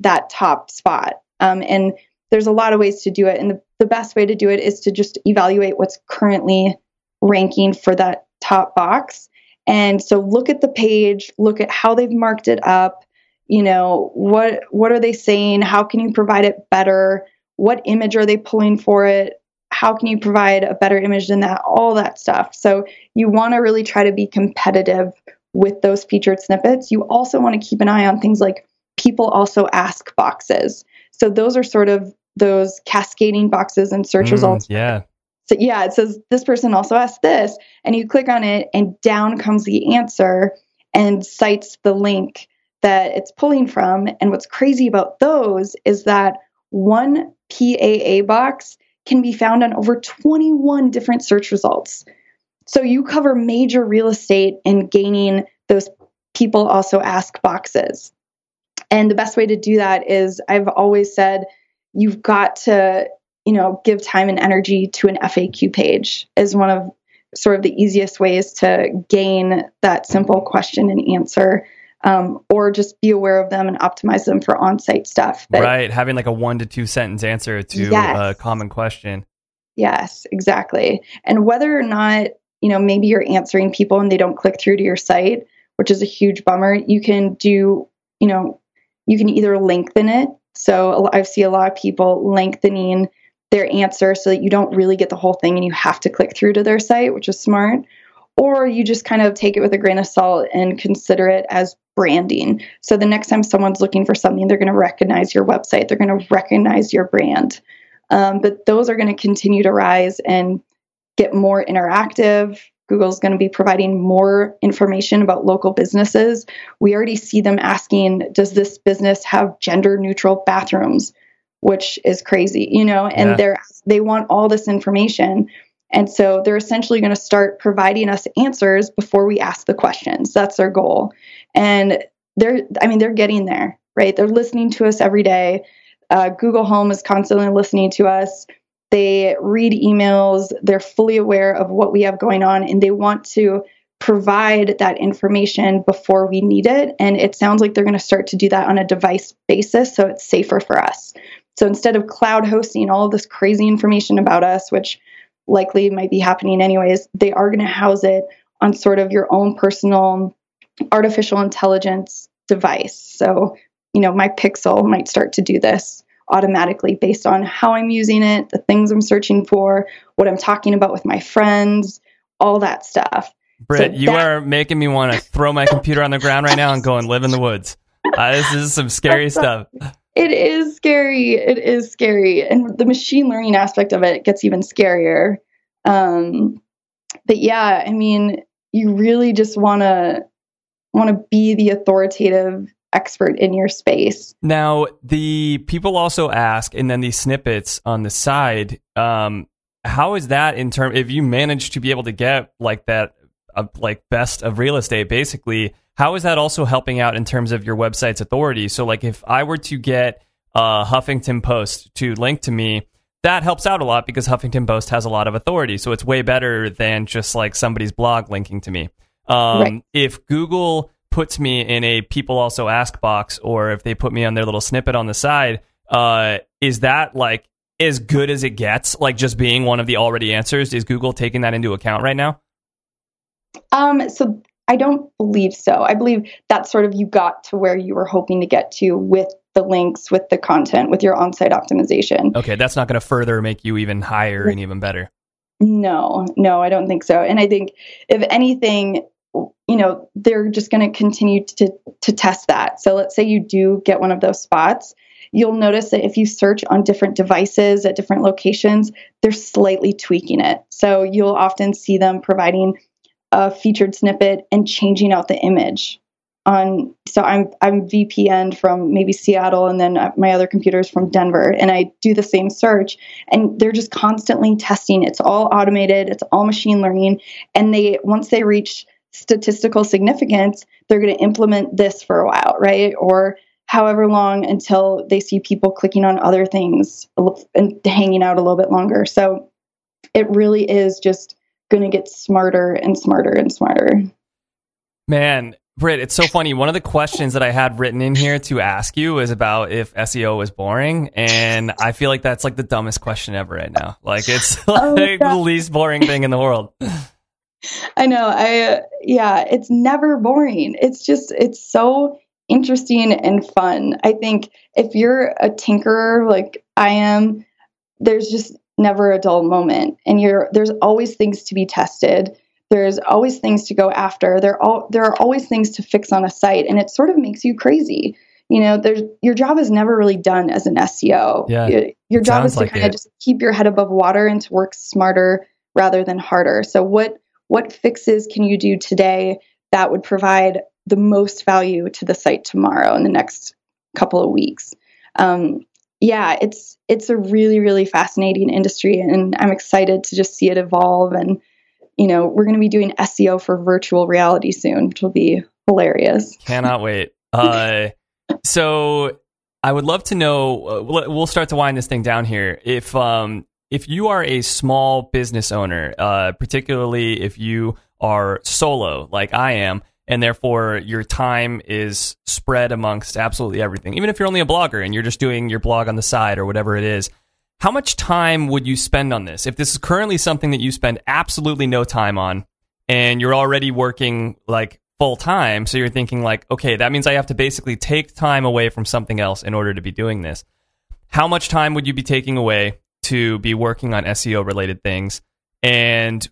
[SPEAKER 1] that top spot. Um, and there's a lot of ways to do it. And the, the best way to do it is to just evaluate what's currently ranking for that top box. And so look at the page, look at how they've marked it up, you know, what what are they saying? How can you provide it better? What image are they pulling for it? How can you provide a better image than that? All that stuff. So you want to really try to be competitive with those featured snippets, you also want to keep an eye on things like people also ask boxes. So those are sort of those cascading boxes and search
[SPEAKER 2] Mm,
[SPEAKER 1] results.
[SPEAKER 2] Yeah.
[SPEAKER 1] So yeah, it says this person also asked this, and you click on it, and down comes the answer and cites the link that it's pulling from. And what's crazy about those is that one PAA box can be found on over 21 different search results. So you cover major real estate in gaining those people also ask boxes. And the best way to do that is I've always said you've got to, you know, give time and energy to an FAQ page is one of sort of the easiest ways to gain that simple question and answer. Um, or just be aware of them and optimize them for on-site stuff. But
[SPEAKER 2] right. Having like a one to two sentence answer to
[SPEAKER 1] Yes.
[SPEAKER 2] a common question.
[SPEAKER 1] Yes, exactly. And whether or not, you know, maybe you're answering people and they don't click through to your site, which is a huge bummer, you can do, you know, you can either lengthen it. So I see a lot of people lengthening their answer so that you don't really get the whole thing and you have to click through to their site, which is smart. Or you just kind of take it with a grain of salt and consider it as branding. So the next time someone's looking for something, they're going to recognize your website, they're going to recognize your brand. Um, but those are going to continue to rise and get more interactive. Google's going to be providing more information about local businesses. We already see them asking, does this business have gender neutral bathrooms? Which is crazy, you know, and
[SPEAKER 2] Yeah.
[SPEAKER 1] they're they want all this information. And so they're essentially going to start providing us answers before we ask the questions. That's their goal. And they're, I mean, they're getting there, right? They're listening to us every day. Uh, Google Home is constantly listening to us. They read emails. They're fully aware of what we have going on, and they want to provide that information before we need it. And it sounds like they're going to start to do that on a device basis, so it's safer for us. So instead of cloud hosting all of this crazy information about us, which likely might be happening anyways, they are going to house it on sort of your own personal artificial intelligence device. So, you know, my Pixel might start to do this automatically based on how I'm using it, the things I'm searching for, what I'm talking about with my friends, all that stuff.
[SPEAKER 2] Britt,
[SPEAKER 1] So
[SPEAKER 2] you
[SPEAKER 1] that-
[SPEAKER 2] are making me want to throw my computer on the ground right now and go and live in the woods. Uh, this is some scary stuff.
[SPEAKER 1] It is scary. It is scary. And the machine learning aspect of it gets even scarier. Um, but yeah, I mean, you really just want to want to be the authoritative expert in your space.
[SPEAKER 2] Now, the people also ask, and then these snippets on the side. Um, how is that in term? If you manage to be able to get like that, uh, like best of real estate, basically, how is that also helping out in terms of your website's authority? So, like, if I were to get uh, Huffington Post to link to me, that helps out a lot because Huffington Post has a lot of authority. So it's way better than just like somebody's blog linking to me. Um,
[SPEAKER 1] Right.
[SPEAKER 2] If Google puts me in a people also ask box, or if they put me on their little snippet on the side, uh, is that like as good as it gets? Like just being one of the already answers? Is Google taking that into account right now?
[SPEAKER 1] Um, so I don't believe so. I believe that's sort of you got to where you were hoping to get to with the links, with the content, with your on-site optimization.
[SPEAKER 2] Okay, that's not going to further make you even higher and even better.
[SPEAKER 1] No, no, I don't think so. And I think if anything, you know, they're just going to continue to to test that. So let's say you do get one of those spots, you'll notice that if you search on different devices at different locations, they're slightly tweaking it. So you'll often see them providing a featured snippet and changing out the image on so I'm I'm VPN from maybe Seattle and then uh, my other computer is from Denver and I do the same search and they're just constantly testing it's all automated it's all machine learning and they once they reach statistical significance they're going to implement this for a while right or however long until they see people clicking on other things and hanging out a little bit longer so it really is just going to get smarter and smarter and smarter
[SPEAKER 2] Man, Britt, it's so funny. One of the questions that I had written in here to ask you is about if SEO is boring, and I feel like that's like the dumbest question ever right now. Like it's
[SPEAKER 1] Oh,
[SPEAKER 2] the least boring thing in the world.
[SPEAKER 1] I know. I uh, yeah, it's never boring. It's just it's so interesting and fun. I think if you're a tinkerer like I am, there's just never a dull moment and you're there's always things to be tested. There's always things to go after. There all there are always things to fix on a site, and it sort of makes you crazy. You know, there's your job is never really done as an SEO.
[SPEAKER 2] Yeah,
[SPEAKER 1] your, your job is to
[SPEAKER 2] like
[SPEAKER 1] kind
[SPEAKER 2] it.
[SPEAKER 1] of just keep your head above water and to work smarter rather than harder. So what what fixes can you do today that would provide the most value to the site tomorrow in the next couple of weeks? Um, yeah, it's it's a really really fascinating industry, and I'm excited to just see it evolve. And you know, we're going to be doing SEO for virtual reality soon, which will be hilarious.
[SPEAKER 2] Cannot wait. Uh, so I would love to know. Uh, we'll start to wind this thing down here. If um if you are a small business owner, uh, particularly if you are solo like I am, and therefore your time is spread amongst absolutely everything, even if you're only a blogger and you're just doing your blog on the side or whatever it is. How much time would you spend on this? If this is currently something that you spend absolutely no time on, and you're already working like full time, so you're thinking like, okay, that means I have to basically take time away from something else in order to be doing this. How much time would you be taking away to be working on SEO related things? And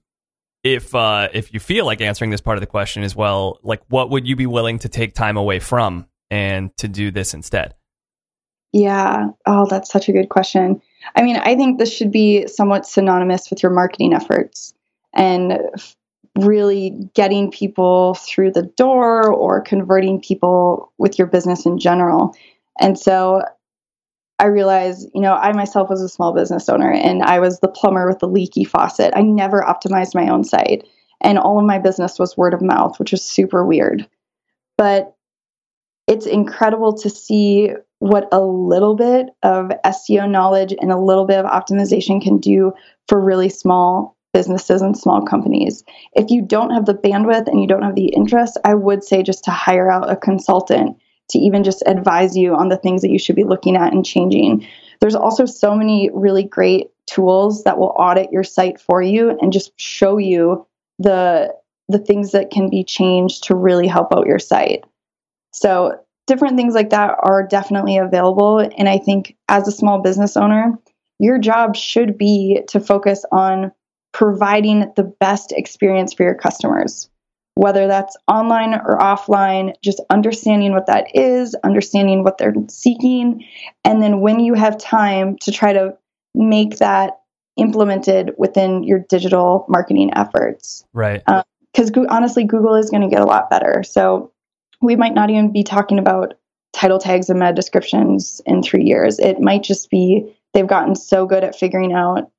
[SPEAKER 2] if uh, if you feel like answering this part of the question as well, like what would you be willing to take time away from and to do this instead?
[SPEAKER 1] Yeah. Oh, that's such a good question. I mean, I think this should be somewhat synonymous with your marketing efforts and really getting people through the door or converting people with your business in general. And so I realized, you know, I myself was a small business owner and I was the plumber with the leaky faucet. I never optimized my own site, and all of my business was word of mouth, which was super weird. But it's incredible to see what a little bit of SEO knowledge and a little bit of optimization can do for really small businesses and small companies. If you don't have the bandwidth and you don't have the interest, I would say just to hire out a consultant to even just advise you on the things that you should be looking at and changing. There's also so many really great tools that will audit your site for you and just show you the the things that can be changed to really help out your site. So, different things like that are definitely available and I think as a small business owner, your job should be to focus on providing the best experience for your customers whether that's online or offline, just understanding what that is, understanding what they're seeking, and then when you have time to try to make that implemented within your digital marketing efforts.
[SPEAKER 2] Right.
[SPEAKER 1] Um, because go- honestly, Google is going to get a lot better. So we might not even be talking about title tags and meta descriptions in three years. It might just be they've gotten so good at figuring out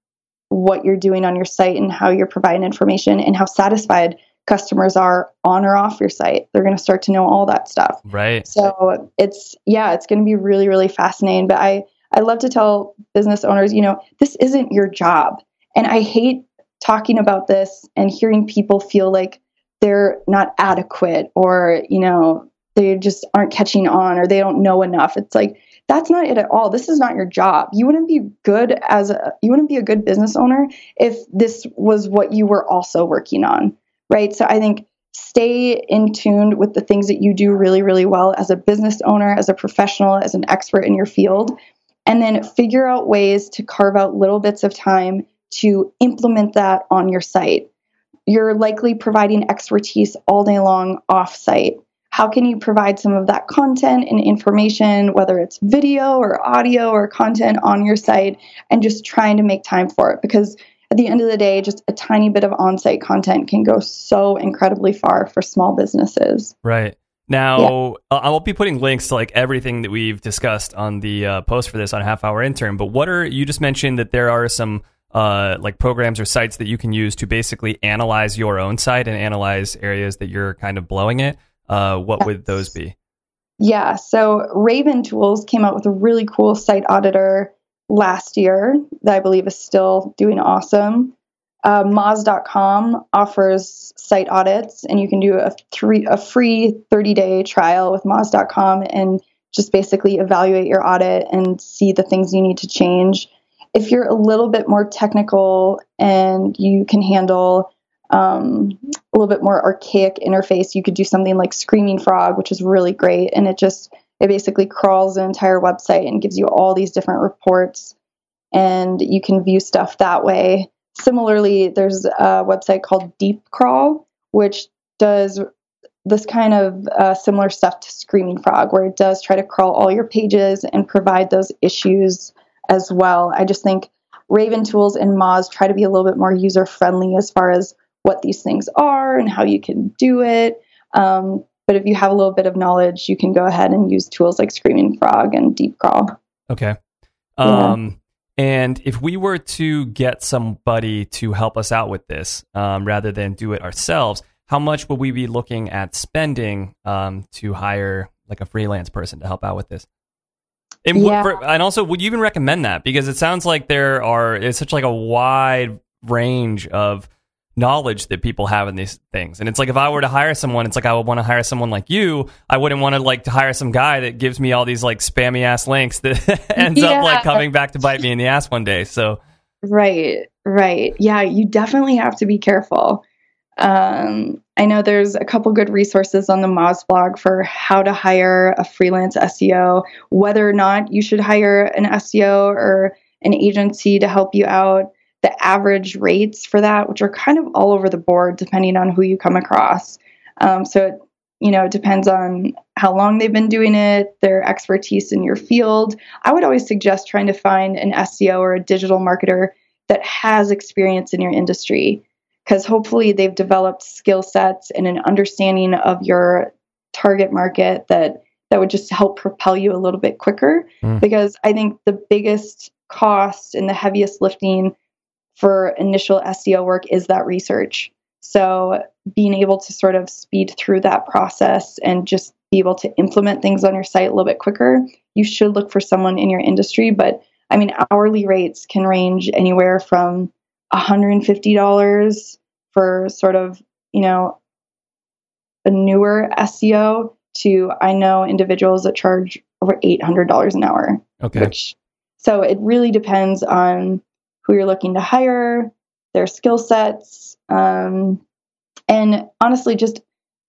[SPEAKER 1] what you're doing on your site and how you're providing information and how satisfied customers are on or off your site. They're going to start to know all that stuff.
[SPEAKER 2] Right.
[SPEAKER 1] So it's yeah, it's going to be really really fascinating. But I I love to tell business owners, you know, this isn't your job, and I hate talking about this and hearing people feel like they're not adequate or you know they just aren't catching on or they don't know enough. It's like that's not it at all. This is not your job. You wouldn't be good as a you wouldn't be a good business owner if this was what you were also working on right? So I think stay in tuned with the things that you do really, really well as a business owner, as a professional, as an expert in your field, and then figure out ways to carve out little bits of time to implement that on your site. You're likely providing expertise all day long off site. How can you provide some of that content and information, whether it's video or audio or content on your site, and just trying to make time for it? Because at the end of the day, just a tiny bit of on site content can go so incredibly far for small businesses.
[SPEAKER 2] Right. Now, uh, I will be putting links to like everything that we've discussed on the uh, post for this on Half Hour Intern. But what are you just mentioned that there are some uh, like programs or sites that you can use to basically analyze your own site and analyze areas that you're kind of blowing it. Uh, what would those be?
[SPEAKER 1] Yeah, so Raven Tools came out with a really cool site auditor last year that I believe is still doing awesome. Uh, Moz.com offers site audits, and you can do a, three, a free 30 day trial with Moz.com and just basically evaluate your audit and see the things you need to change. If you're a little bit more technical and you can handle um, a little bit more archaic interface, you could do something like Screaming Frog, which is really great, and it just it basically crawls the entire website and gives you all these different reports, and you can view stuff that way. similarly, there's a website called DeepCrawl, which does this kind of uh, similar stuff to Screaming Frog, where it does try to crawl all your pages and provide those issues as well. I just think Raven Tools and Moz try to be a little bit more user friendly as far as what these things are and how you can do it. Um, but if you have a little bit of knowledge, you can go ahead and use tools like Screaming Frog and DeepCrawl.
[SPEAKER 2] Okay. Um, and if we were to get somebody to help us out with this, um, rather than do it ourselves, how much would we be looking at spending um, to hire like a freelance person to help out with this? And, what-
[SPEAKER 1] Yeah.
[SPEAKER 2] for- and also, would you even recommend that? Because it sounds like there are it's such like a wide range of knowledge that people have in these things. And it's like if I were to hire someone, it's like I would want to hire someone like you. I wouldn't want to like to hire some guy that gives me all these like spammy ass links that ends
[SPEAKER 1] Yeah.
[SPEAKER 2] up like coming back to bite me in the ass one day. So
[SPEAKER 1] Right, right. Yeah, you definitely have to be careful. Um, I know there's a couple good resources on the Moz blog for how to hire a freelance SEO, whether or not you should hire an SEO or an agency to help you out, the average rates for that, which are kind of all over the board depending on who you come across. Um, so, it, you know, it depends on how long they've been doing it, their expertise in your field. I would always suggest trying to find an SEO or a digital marketer that has experience in your industry because hopefully they've developed skill sets and an understanding of your target market that that would just help propel you a little bit quicker
[SPEAKER 2] Mm.
[SPEAKER 1] because I think the biggest cost and the heaviest lifting for initial SEO work is that research. So being able to sort of speed through that process and just be able to implement things on your site a little bit quicker, you should look for someone in your industry. But I mean, hourly rates can range anywhere from $150 for sort of, you know, a newer SEO to I know individuals that charge over $800 an hour
[SPEAKER 2] okay,
[SPEAKER 1] which so it really depends on who you're looking to hire their skill sets um, and honestly just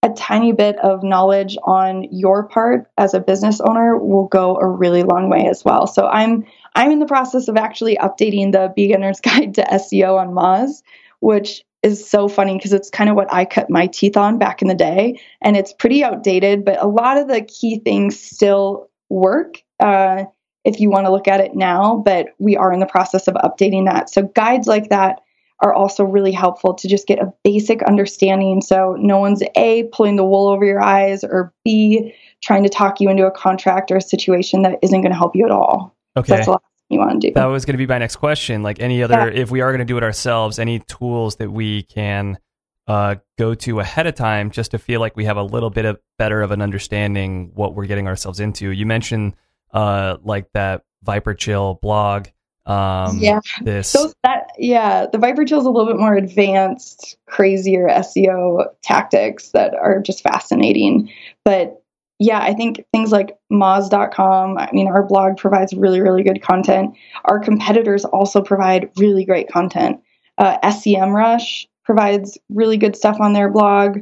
[SPEAKER 1] a tiny bit of knowledge on your part as a business owner will go a really long way as well. So i'm i'm in the process of actually updating the beginner's guide to seo on moz which is so funny because it's kind of what i cut my teeth on back in the day and it's pretty outdated but a lot of the key things still work. Uh, if you want to look at it now, but we are in the process of updating that. So guides like that are also really helpful to just get a basic understanding. So no one's A, pulling the wool over your eyes, or B, trying to talk you into a contract or a situation that isn't going to help you at all. So
[SPEAKER 2] okay.
[SPEAKER 1] that's the last thing you want to do.
[SPEAKER 2] That was going to be my next question. Like any other, if we are going to do it ourselves, any tools that we can uh, go to ahead of time just to feel like we have a little bit of better of an understanding what we're getting ourselves into. You mentioned uh, like that ViperChill blog. Um,
[SPEAKER 1] Yeah.
[SPEAKER 2] This.
[SPEAKER 1] Those that yeah, the ViperChill is a little bit more advanced, crazier SEO tactics that are just fascinating. But yeah, I think things like Moz.com, I mean, our blog provides really, really good content. Our competitors also provide really great content. Uh, SEMrush provides really good stuff on their blog.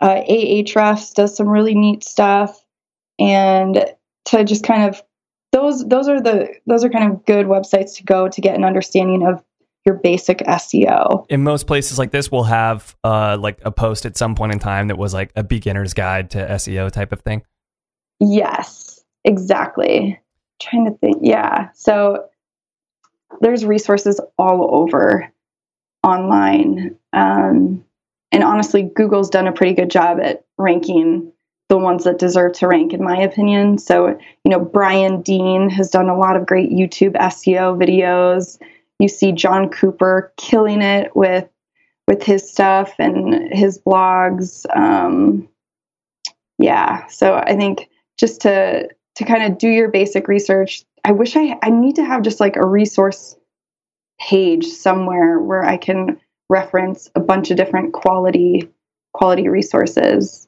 [SPEAKER 1] Uh, Ahrefs does some really neat stuff. And to just kind of those those are the those are kind of good websites to go to get an understanding of your basic SEO.
[SPEAKER 2] in most places like this, we'll have uh, like a post at some point in time that was like a beginner's guide to SEO type of thing.
[SPEAKER 1] Yes, exactly. trying to think. Yeah. So there's resources all over online. Um, and honestly, Google's done a pretty good job at ranking the ones that deserve to rank, in my opinion. So, you know, Brian Dean has done a lot of great YouTube SEO videos. You see Jon Cooper killing it with with his stuff and his blogs. Um, yeah, so I think just to to kind of do your basic research, I wish I I need to have just like a resource page somewhere where I can reference a bunch of different quality quality resources.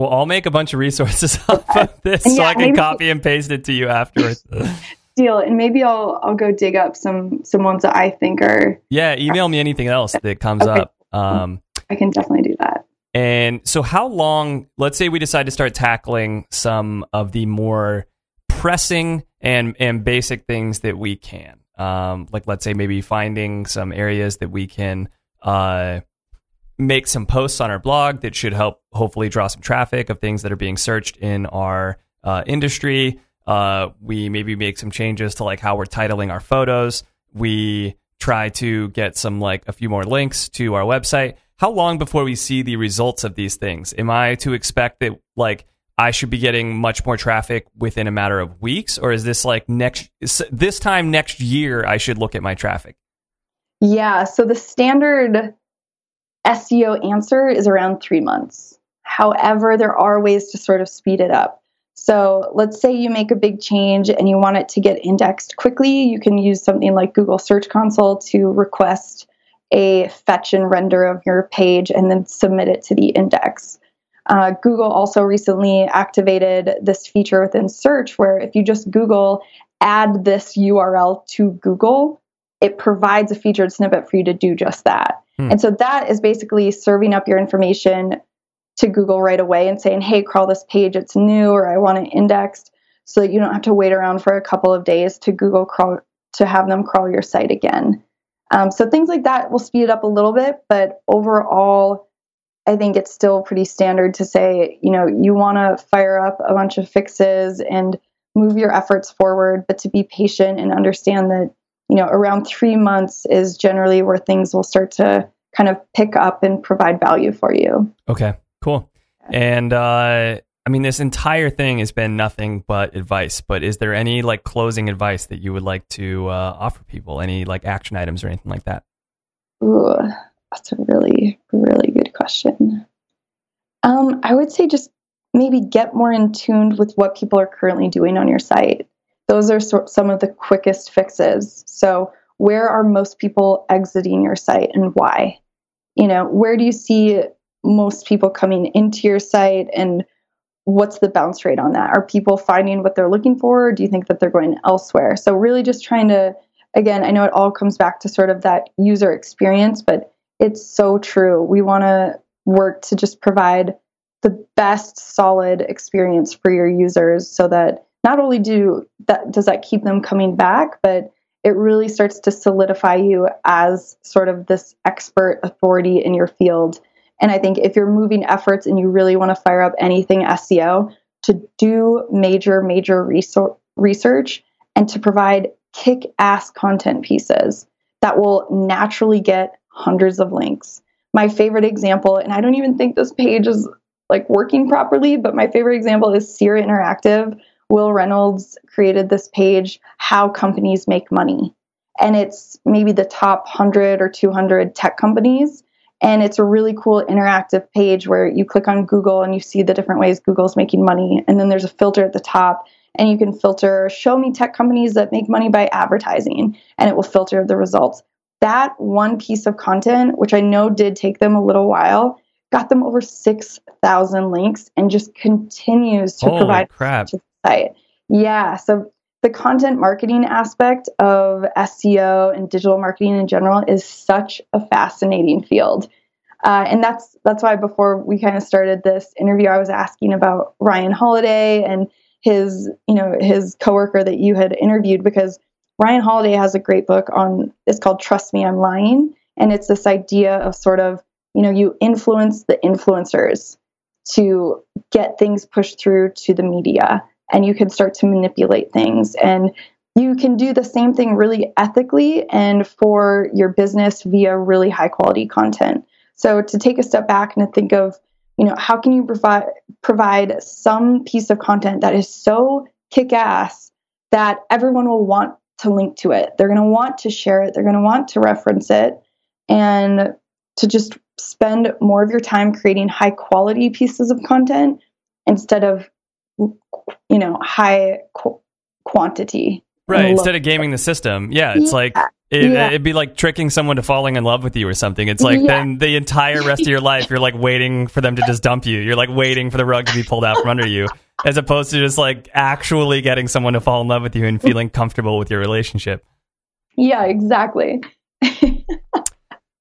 [SPEAKER 2] Well, I'll make a bunch of resources off of this so I can
[SPEAKER 1] maybe-
[SPEAKER 2] copy and paste it to you afterwards.
[SPEAKER 1] Deal, and maybe I'll I'll go dig up some some ones that I think are
[SPEAKER 2] yeah, email me anything else that comes
[SPEAKER 1] Okay.
[SPEAKER 2] up. Um,
[SPEAKER 1] I can definitely do that.
[SPEAKER 2] And so, how long, let's say we decide to start tackling some of the more pressing and and basic things that we can. Um, like let's say maybe finding some areas that we can uh, make some posts on our blog that should help hopefully draw some traffic of things that are being searched in our uh, industry. Uh, we maybe make some changes to like how we're titling our photos. We try to get some like a few more links to our website. How long before we see the results of these things? Am I to expect that like I should be getting much more traffic within a matter of weeks, or is this like next this time next year I should look at my traffic?
[SPEAKER 1] Yeah, so the standard SEO answer is around three months. However, there are ways to sort of speed it up. So let's say you make a big change and you want it to get indexed quickly. You can use something like Google Search Console to request a fetch and render of your page and then submit it to the index. Uh, Google also recently activated this feature within search where if you just Google add this URL to Google, it provides a featured snippet for you to do just that. Hmm. And so that is basically serving up your information to Google right away and saying, hey, crawl this page, it's new, or I want it indexed, so that you don't have to wait around for a couple of days to Google crawl to have them crawl your site again. Um, so things like that will speed it up a little bit, but overall, I think it's still pretty standard to say, you know, you want to fire up a bunch of fixes and move your efforts forward, but to be patient and understand that, you know, around three months is generally where things will start to kind of pick up and provide value for you.
[SPEAKER 2] Okay, cool. And uh, I mean, this entire thing has been nothing but advice. But is there any like closing advice that you would like to uh, offer people? Any like action items or anything like that?
[SPEAKER 1] Ooh, that's a really, really good question. Um, I would say just maybe get more in tuned with what people are currently doing on your site. Those are so- some of the quickest fixes. So, where are most people exiting your site and why? You know, where do you see most people coming into your site and what's the bounce rate on that? Are people finding what they're looking for? Or do you think that they're going elsewhere? So, really just trying to, again, I know it all comes back to sort of that user experience, but it's so true. We want to work to just provide the best solid experience for your users so that not only do that does that keep them coming back, but it really starts to solidify you as sort of this expert authority in your field. And I think if you're moving efforts and you really want to fire up anything SEO, to do major, major research and to provide kick ass content pieces that will naturally get hundreds of links. My favorite example, and I don't even think this page is like working properly, but my favorite example is Seer Interactive. Wil Reynolds created this page, How Companies Make Money. And it's maybe the top 100 or 200 tech companies. And it's a really cool interactive page where you click on Google and you see the different ways Google's making money. And then there's a filter at the top, and you can filter show me tech companies that make money by advertising, and it will filter the results that one piece of content, which I know did take them a little while, got them over 6,000 links and just continues to
[SPEAKER 2] Holy
[SPEAKER 1] provide
[SPEAKER 2] crap.
[SPEAKER 1] to Yeah. So the content marketing aspect of SEO and digital marketing in general is such a fascinating field. Uh, and that's that's why before we kind of started this interview, I was asking about Ryan Holiday and his, you know, his coworker that you had interviewed because Ryan Holiday has a great book on it's called Trust Me I'm Lying and it's this idea of sort of you know you influence the influencers to get things pushed through to the media and you can start to manipulate things and you can do the same thing really ethically and for your business via really high quality content so to take a step back and to think of you know how can you provide provide some piece of content that is so kick ass that everyone will want to link to it. They're going to want to share it. They're going to want to reference it and to just spend more of your time creating high quality pieces of content instead of you know high qu- quantity
[SPEAKER 2] right instead of gaming the system yeah it's
[SPEAKER 1] yeah.
[SPEAKER 2] like it,
[SPEAKER 1] Yeah.
[SPEAKER 2] would be like tricking someone to falling in love with you or something it's like
[SPEAKER 1] Yeah.
[SPEAKER 2] then the entire rest of your life you're like waiting for them to just dump you you're like waiting for the rug to be pulled out from under you as opposed to just like actually getting someone to fall in love with you and feeling comfortable with your relationship
[SPEAKER 1] yeah exactly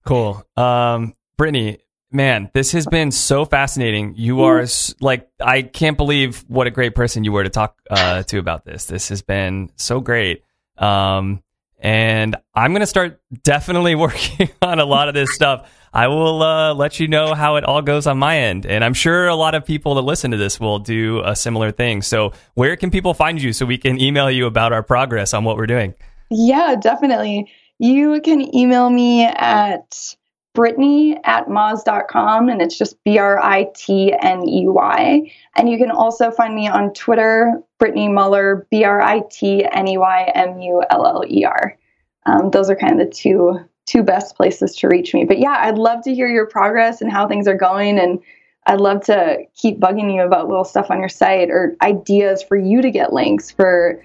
[SPEAKER 2] Cool. Um, Britney, man, this has been so fascinating. You are like, I can't believe what a great person you were to talk uh, to about this. This has been so great. Um, and I'm going to start definitely working on a lot of this stuff. I will uh, let you know how it all goes on my end. And I'm sure a lot of people that listen to this will do a similar thing. So, where can people find you so we can email you about our progress on what we're doing?
[SPEAKER 1] Yeah, definitely. You can email me at Britney at Moz.com and it's just B R I T N E Y. And you can also find me on Twitter, Britney Muller, B R I T N E Y M U L L E R. Um, those are kind of the two two best places to reach me. But yeah, I'd love to hear your progress and how things are going and I'd love to keep bugging you about little stuff on your site or ideas for you to get links for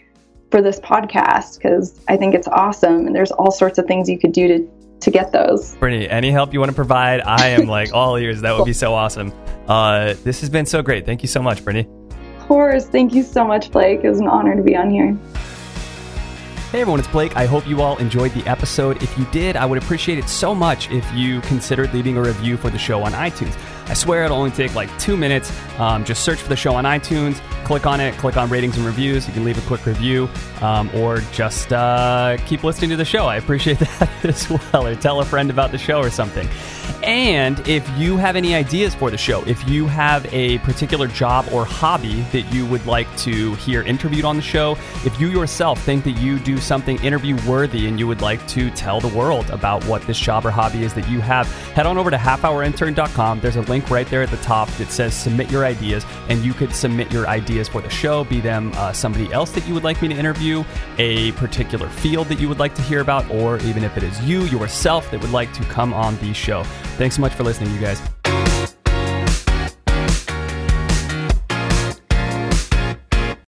[SPEAKER 1] for this podcast because I think it's awesome and there's all sorts of things you could do to to get those.
[SPEAKER 2] Britney, any help you want to provide, I am like all ears. That would be so awesome. Uh, this has been so great. Thank you so much, Britney.
[SPEAKER 1] Of course, thank you so much, Blake. It was an honor to be on here.
[SPEAKER 2] Hey everyone, it's Blake. I hope you all enjoyed the episode. If you did, I would appreciate it so much if you considered leaving a review for the show on iTunes. I swear it'll only take like two minutes. Um, just search for the show on iTunes, click on it, click on ratings and reviews. You can leave a quick review um, or just uh, keep listening to the show. I appreciate that as well. Or tell a friend about the show or something. And if you have any ideas for the show, if you have a particular job or hobby that you would like to hear interviewed on the show, if you yourself think that you do something interview worthy and you would like to tell the world about what this job or hobby is that you have, head on over to halfhourintern.com. There's a link right there at the top that says submit your ideas, and you could submit your ideas for the show, be them uh, somebody else that you would like me to interview, a particular field that you would like to hear about, or even if it is you yourself that would like to come on the show. Thanks so much for listening, you guys.